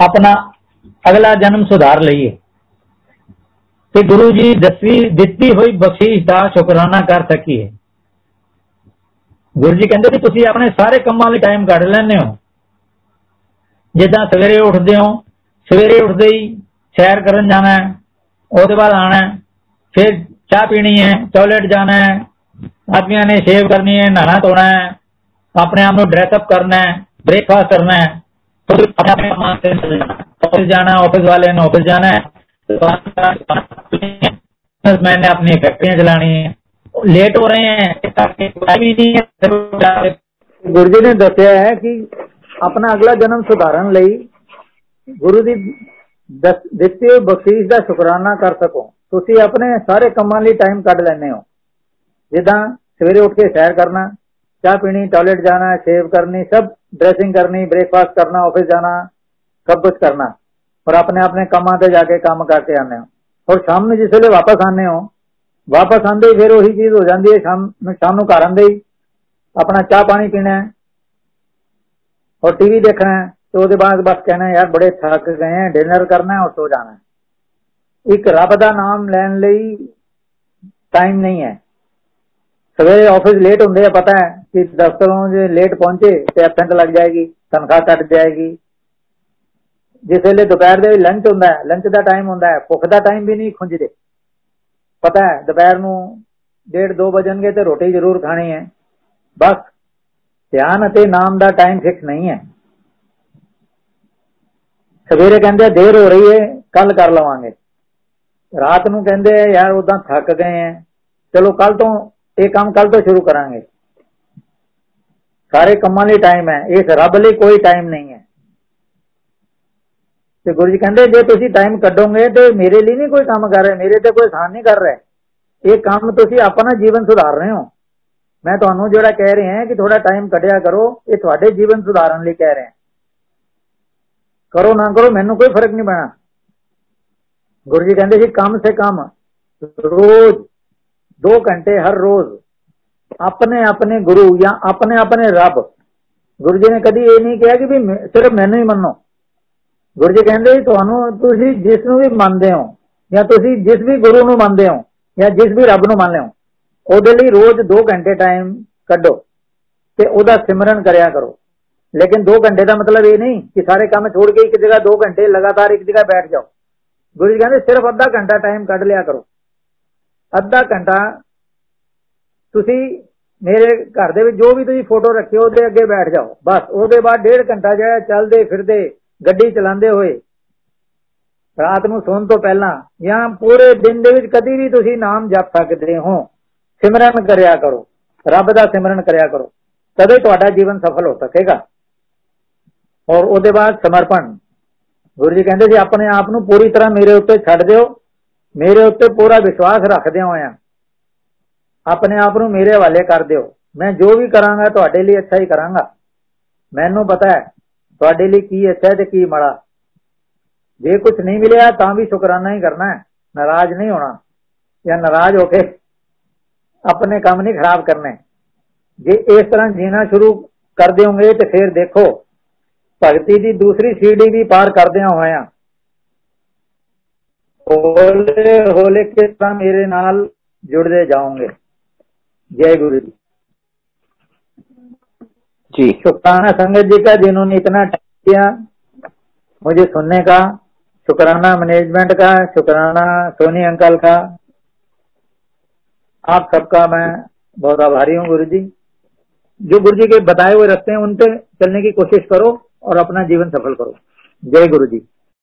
ਆਪਣਾ ਅਗਲਾ ਜਨਮ ਸੁਧਾਰ ਲਈਏ। ਤੇ ਗੁਰੂ ਜੀ ਦਸਵੀਂ ਦਿੱਤੀ ਹੋਈ ਬਖਸ਼ਿਸ਼ ਦਾ ਸ਼ੁਕਰਾਨਾ ਕਰ ਸਕੀਏ। ਗੁਰੂ ਜੀ ਕਹਿੰਦੇ ਕਿ ਤੁਸੀਂ ਆਪਣੇ ਸਾਰੇ ਕੰਮਾਂ ਲਈ ਟਾਈਮ ਕੱਢ ਲੈਂਦੇ ਹੋ। ਜਿੱਦਾਂ ਸਵੇਰੇ ਉੱਠਦੇ ਹੋ ਸਵੇਰੇ ਉੱਠਦੇ ਹੀ ਸੈਰ ਕਰਨ ਜਾਣਾ ਹੈ ਉਹਦੇ ਬਾਅਦ ਆਣਾ फिर चाय पीनी है टॉयलेट जाना है आदमी ने शेव करनी है नहाना धोना है अपने आप को ड्रेसअप करना है ब्रेकफास्ट करना है तो ऑफिस जाना है ऑफिस वाले ने ऑफिस जाना है मैंने अपनी फैक्ट्रियां चलानी है लेट हो रहे हैं ਗੁਰੂ ਜੀ ਨੇ ਦੱਸਿਆ ਹੈ ਕਿ ਆਪਣਾ ਅਗਲਾ ਜਨਮ ਸੁਧਾਰਨ ਲਈ ਗੁਰੂ ਦੀ ਦਿੱਤੀ ਹੋਈ ਬਖਸ਼ਿਸ਼ ਦਾ ਸ਼ੁਕਰਾਨਾ ਕਰ ਸਕੋ। ਤੁਸੀਂ ਆਪਣੇ ਸਾਰੇ ਕੰਮਾਂ ਲਈ ਟਾਈਮ ਕੱਢ ਲੈਂਦੇ ਹੋ। ਜਿੱਦਾਂ ਸਵੇਰੇ ਉੱਠ ਕੇ ਸੈਰ ਕਰਨਾ, ਚਾਹ ਪੀਣੀ ਟਾਇਲਟ ਜਾਣਾ ਸ਼ੇਵ ਕਰਨੀ, ਸਭ ਡਰੈਸਿੰਗ ਕਰਨੀ ਬ੍ਰੇਕਫਾਸਟ ਕਰਨਾ ਆਫਿਸ ਜਾਣਾ, ਸਭ ਕੁਝ ਕਰਨਾ। ਪਰ ਆਪਣੇ ਆਪਣੇ ਕੰਮਾਂ ਤੇ ਜਾ ਕੇ ਕੰਮ ਕਰਕੇ ਆਉਂਦੇ ਹੋ। ਔਰ ਸ਼ਾਮ ਨੂੰ ਜਿਸ ਵੇਲੇ ਵਾਪਸ ਆਉਂਦੇ ਹੋ, ਵਾਪਸ ਆਉਂਦੇ ਫਿਰ ਉਹੀ ਚੀਜ਼ ਹੋ ਜਾਂਦੀ ਹੈ, ਸ਼ਾਮ ਸ਼ਾਮ ਨੂੰ ਘਰ ਆਉਂਦੇ ਹੀ ਆਪਣਾ ਚਾਹ ਪਾਣੀ ਪੀਣਾ ਹੈ, ਔਰ ਟੀਵੀ ਦੇਖਣਾ ਹੈ ਤੇ ਉਹਦੇ ਬਾਅਦ ਬਸ ਕਹਿਣਾ ਯਾਰ ਬੜੇ ਥੱਕ ਗਏ ਆ ਡਿਨਰ ਕਰਨਾ ਹੈ ਔਰ ਸੋ ਜਾਣਾ ਹੈ ਇੱਕ ਰੱਬ ਦਾ ਨਾਮ ਲੈਣ ਲਈ ਟਾਈਮ ਨਹੀਂ ਹੈ ਸਵੇਰੇ ਆਫਿਸ ਲੇਟ ਹੁੰਦੇ ਆ ਪਤਾ ਹੈ ਕਿ ਦਫ਼ਤਰੋਂ ਜੇ ਲੇਟ ਪਹੁੰਚੇ ਤੇ ਐਬਸੈਂਟ ਲੱਗ ਜਾਏਗੀ ਤਨਖਾਹ ਕੱਟ ਜਾਏਗੀ ਜਿਸ ਵੇਲੇ ਦੁਪਹਿਰ ਦੇ ਲੰਚ ਹੁੰਦਾ ਹੈ ਲੰਚ ਦਾ ਟਾਈਮ ਹੁੰਦਾ ਹੈ ਭੁੱਖ ਦਾ ਟਾਈਮ ਵੀ ਨਹੀਂ ਖੁੰਝਦੇ ਪਤਾ ਹੈ ਦੁਪਹਿਰ ਨੂੰ 1:30 2 ਵਜਣਗੇ ਤੇ ਰੋਟੀ ਜ਼ਰੂਰ ਖਾਣੀ ਹੈ ਬਸ ਧਿਆਨ ਅਤੇ ਨਾਮ ਦਾ ਟਾਈਮ ਫਿਕਸ ਨਹੀਂ ਹੈ ਸਵੇਰੇ ਕਹਿੰਦੇ ਦੇਰ ਹੋ ਰਹੀ ਹੈ ਕੱਲ ਕਰ ਲਵਾਂਗੇ। ਰਾਤ ਨੂੰ ਕਹਿੰਦੇ ਯਾਰ ਉਦਾਂ ਥੱਕ ਗਏ ਆ। ਚਲੋ ਕੱਲ ਤੋਂ ਇਹ ਕੰਮ ਕੱਲ ਤੋਂ ਸ਼ੁਰੂ ਕਰਾਂਗੇ। ਸਾਰੇ ਕੰਮਾਂ ਲਈ ਟਾਈਮ ਹੈ। ਇਸ ਰੱਬ ਲਈ ਕੋਈ ਟਾਈਮ ਨਹੀਂ ਹੈ। ਤੇ ਗੁਰੂ ਜੀ ਕਹਿੰਦੇ, ਜੇ ਤੁਸੀਂ ਟਾਈਮ ਕੱਢੋਗੇ ਤੇ ਮੇਰੇ ਲਈ ਨਹੀਂ ਕੋਈ ਕੰਮ ਕਰ ਰਹੇ, ਮੇਰੇ ਤੇ ਕੋਈ ਆਸਾਨ ਨਹੀਂ ਕਰ ਰਿਹਾ। ਇਹ ਕੰਮ ਤੁਸੀਂ ਆਪਣਾ ਜੀਵਨ ਸੁਧਾਰ ਰਹੇ ਹੋ। ਮੈਂ ਤੁਹਾਨੂੰ ਜਿਹੜਾ ਕਹਿ ਰਿਹਾ ਹਾਂ ਕਿ ਥੋੜਾ ਟਾਈਮ ਕੱਢਿਆ ਕਰੋ, ਇਹ ਤੁਹਾਡੇ ਜੀਵਨ ਸੁਧਾਰਨ ਲਈ ਕਹਿ ਰਿਹਾ। ਕਰੋ ਨਾ ਕਰੋ ਮੈਨੂੰ ਕੋਈ ਫ਼ਰਕ ਨਹੀਂ ਪੈਣਾ ਗੁਰੂ ਜੀ ਕਹਿੰਦੇ ਸੀ ਕੰਮ ਸੇ ਕੰਮ ਰੋਜ਼ 2 ਘੰਟੇ ਹਰ ਰੋਜ਼ ਆਪਣੇ ਆਪਣੇ ਗੁਰੂ ਜਾਂ ਆਪਣੇ ਆਪਣੇ ਰੱਬ ਗੁਰੂ ਜੀ ਨੇ ਕਦੀ ਇਹ ਨਹੀਂ ਕਿਹਾ ਕਿ ਵੀ ਸਿਰਫ ਮੈਨੂੰ ਹੀ ਮੰਨੋ ਗੁਰੂ ਜੀ ਕਹਿੰਦੇ ਤੁਹਾਨੂੰ ਤੁਸੀਂ ਜਿਸ ਨੂੰ ਵੀ ਮੰਨਦੇ ਹੋ ਜਾਂ ਤੁਸੀਂ ਜਿਸ ਵੀ ਗੁਰੂ ਨੂੰ ਮੰਨਦੇ ਹੋ ਜਾਂ ਜਿਸ ਵੀ ਰੱਬ ਨੂੰ ਮੰਨਦੇ ਹੋ ਉਹਦੇ ਲਈ ਰੋਜ਼ 2 ਘੰਟੇ ਟਾਈਮ ਕੱਢੋ ਤੇ ਉਹਦਾ ਸਿਮਰਨ ਕਰਿਆ ਕਰੋ ਲੇਕਿਨ 2 ਘੰਟੇ ਦਾ ਮਤਲਬ ਇਹ ਨਹੀਂ ਕਿ ਸਾਰੇ ਕੰਮ ਛੋੜ ਕੇ ਇੱਕ ਜਗ੍ਹਾ 2 ਘੰਟੇ ਲਗਾਤਾਰ ਇੱਕ ਜਗ੍ਹਾ ਬੈਠ ਜਾਓ। ਗੁਰੂ ਜੀ ਕਹਿੰਦੇ ਸਿਰਫ ਅੱਧਾ ਘੰਟਾ ਟਾਈਮ ਕੱਢ ਲਿਆ ਕਰੋ। ਅੱਧਾ ਘੰਟਾ ਤੁਸੀਂ ਮੇਰੇ ਘਰ ਦੇ ਵਿੱਚ ਜੋ ਵੀ ਤੁਸੀਂ ਫੋਟੋ ਰੱਖਿਓ ਉਹਦੇ ਅੱਗੇ ਬੈਠ ਜਾਓ। ਬਸ, ਉਹਦੇ ਬਾਅਦ ਡੇਢ ਘੰਟਾ ਜਿਹੜਾ ਚੱਲਦੇ ਫਿਰਦੇ, ਗੱਡੀ ਚਲਾਉਂਦੇ ਹੋਏ, ਰਾਤ ਨੂੰ ਸੌਣ ਤੋਂ ਪਹਿਲਾਂ ਜਾਂ ਪੂਰੇ ਦਿਨ ਦੇ ਵਿੱਚ ਕਦੀ ਵੀ ਤੁਸੀਂ ਨਾਮ ਜਪ ਸਕਦੇ ਹੋ, ਸਿਮਰਨ ਕਰਿਆ ਕਰੋ। ਰੱਬ ਦਾ ਸਿਮਰਨ ਕਰਿਆ ਕਰੋ। ਤਦੇ ਤੁਹਾਡਾ ਜੀਵਨ ਸਫਲ ਹੋ ਸਕੇਗਾ। ਔਰ ਉਹਦੇ ਬਾਅਦ ਸਮਰਪਣ। ਗੁਰੂ ਜੀ ਕਹਿੰਦੇ ਜੀ, ਆਪਣੇ ਆਪ ਨੂੰ ਪੂਰੀ ਤਰ੍ਹਾਂ ਮੇਰੇ ਉੱਤੇ ਛੱਡ ਦਿਓ। ਮੇਰੇ ਉੱਤੇ ਪੂਰਾ ਵਿਸ਼ਵਾਸ ਰੱਖਦੇ ਹੋਇਆ ਆਪਣੇ ਆਪ ਨੂੰ ਮੇਰੇ ਹਵਾਲੇ ਕਰ ਦਿਓ। ਮੈਂ ਜੋ ਵੀ ਕਰਾਂਗਾ, ਤੁਹਾਡੇ ਲਈ ਅੱਛਾ ਹੀ ਕਰਾਂਗਾ। ਮੈਨੂੰ ਪਤਾ ਹੈ, ਤੁਹਾਡੇ ਲਈ ਕੀ ਅੱਛਾ ਤੇ ਕੀ ਮਾੜਾ। ਜੇ ਕੁਝ ਨਹੀਂ ਮਿਲਿਆ, ਤਾਂ ਵੀ ਸ਼ੁਕਰਾਨਾ ਹੀ ਕਰਨਾ ਹੈ। ਨਾਰਾਜ਼ ਨਹੀਂ ਹੋਣਾ ਜਾਂ ਨਾਰਾਜ਼ ਹੋ ਕੇ ਆਪਣੇ ਕੰਮ ਨਹੀਂ ਖਰਾਬ ਕਰਨੇ। ਜੇ ਇਸ ਤਰ੍ਹਾਂ ਜੀਣਾ ਸ਼ੁਰੂ ਕਰ ਦਿਓਗੇ ਤੇ ਫਿਰ ਦੇਖੋ ਭਗਤੀ ਦੀ ਦੂਸਰੀ ਸੀੜੀ ਵੀ ਪਾਰ ਕਰਦਿਆਂ ਹੋਇਆਂ ਹੋਲੇ ਹੋਲੇ ਕੇ ਤਾਂ ਮੇਰੇ ਨਾਲ ਜੁੜਦੇ ਜਾਓਗੇ जय गुरु जी जी शुक्राना संगत जी का जिन्होंने इतना टाइम दिया मुझे सुनने का शुक्राना मैनेजमेंट का शुक्राना सोनी अंकल का आप सबका मैं बहुत आभारी हूँ गुरु जी जो गुरु जी के बताए हुए रखते हैं उन पे चलने की कोशिश करो और अपना जीवन सफल करो जय गुरु जी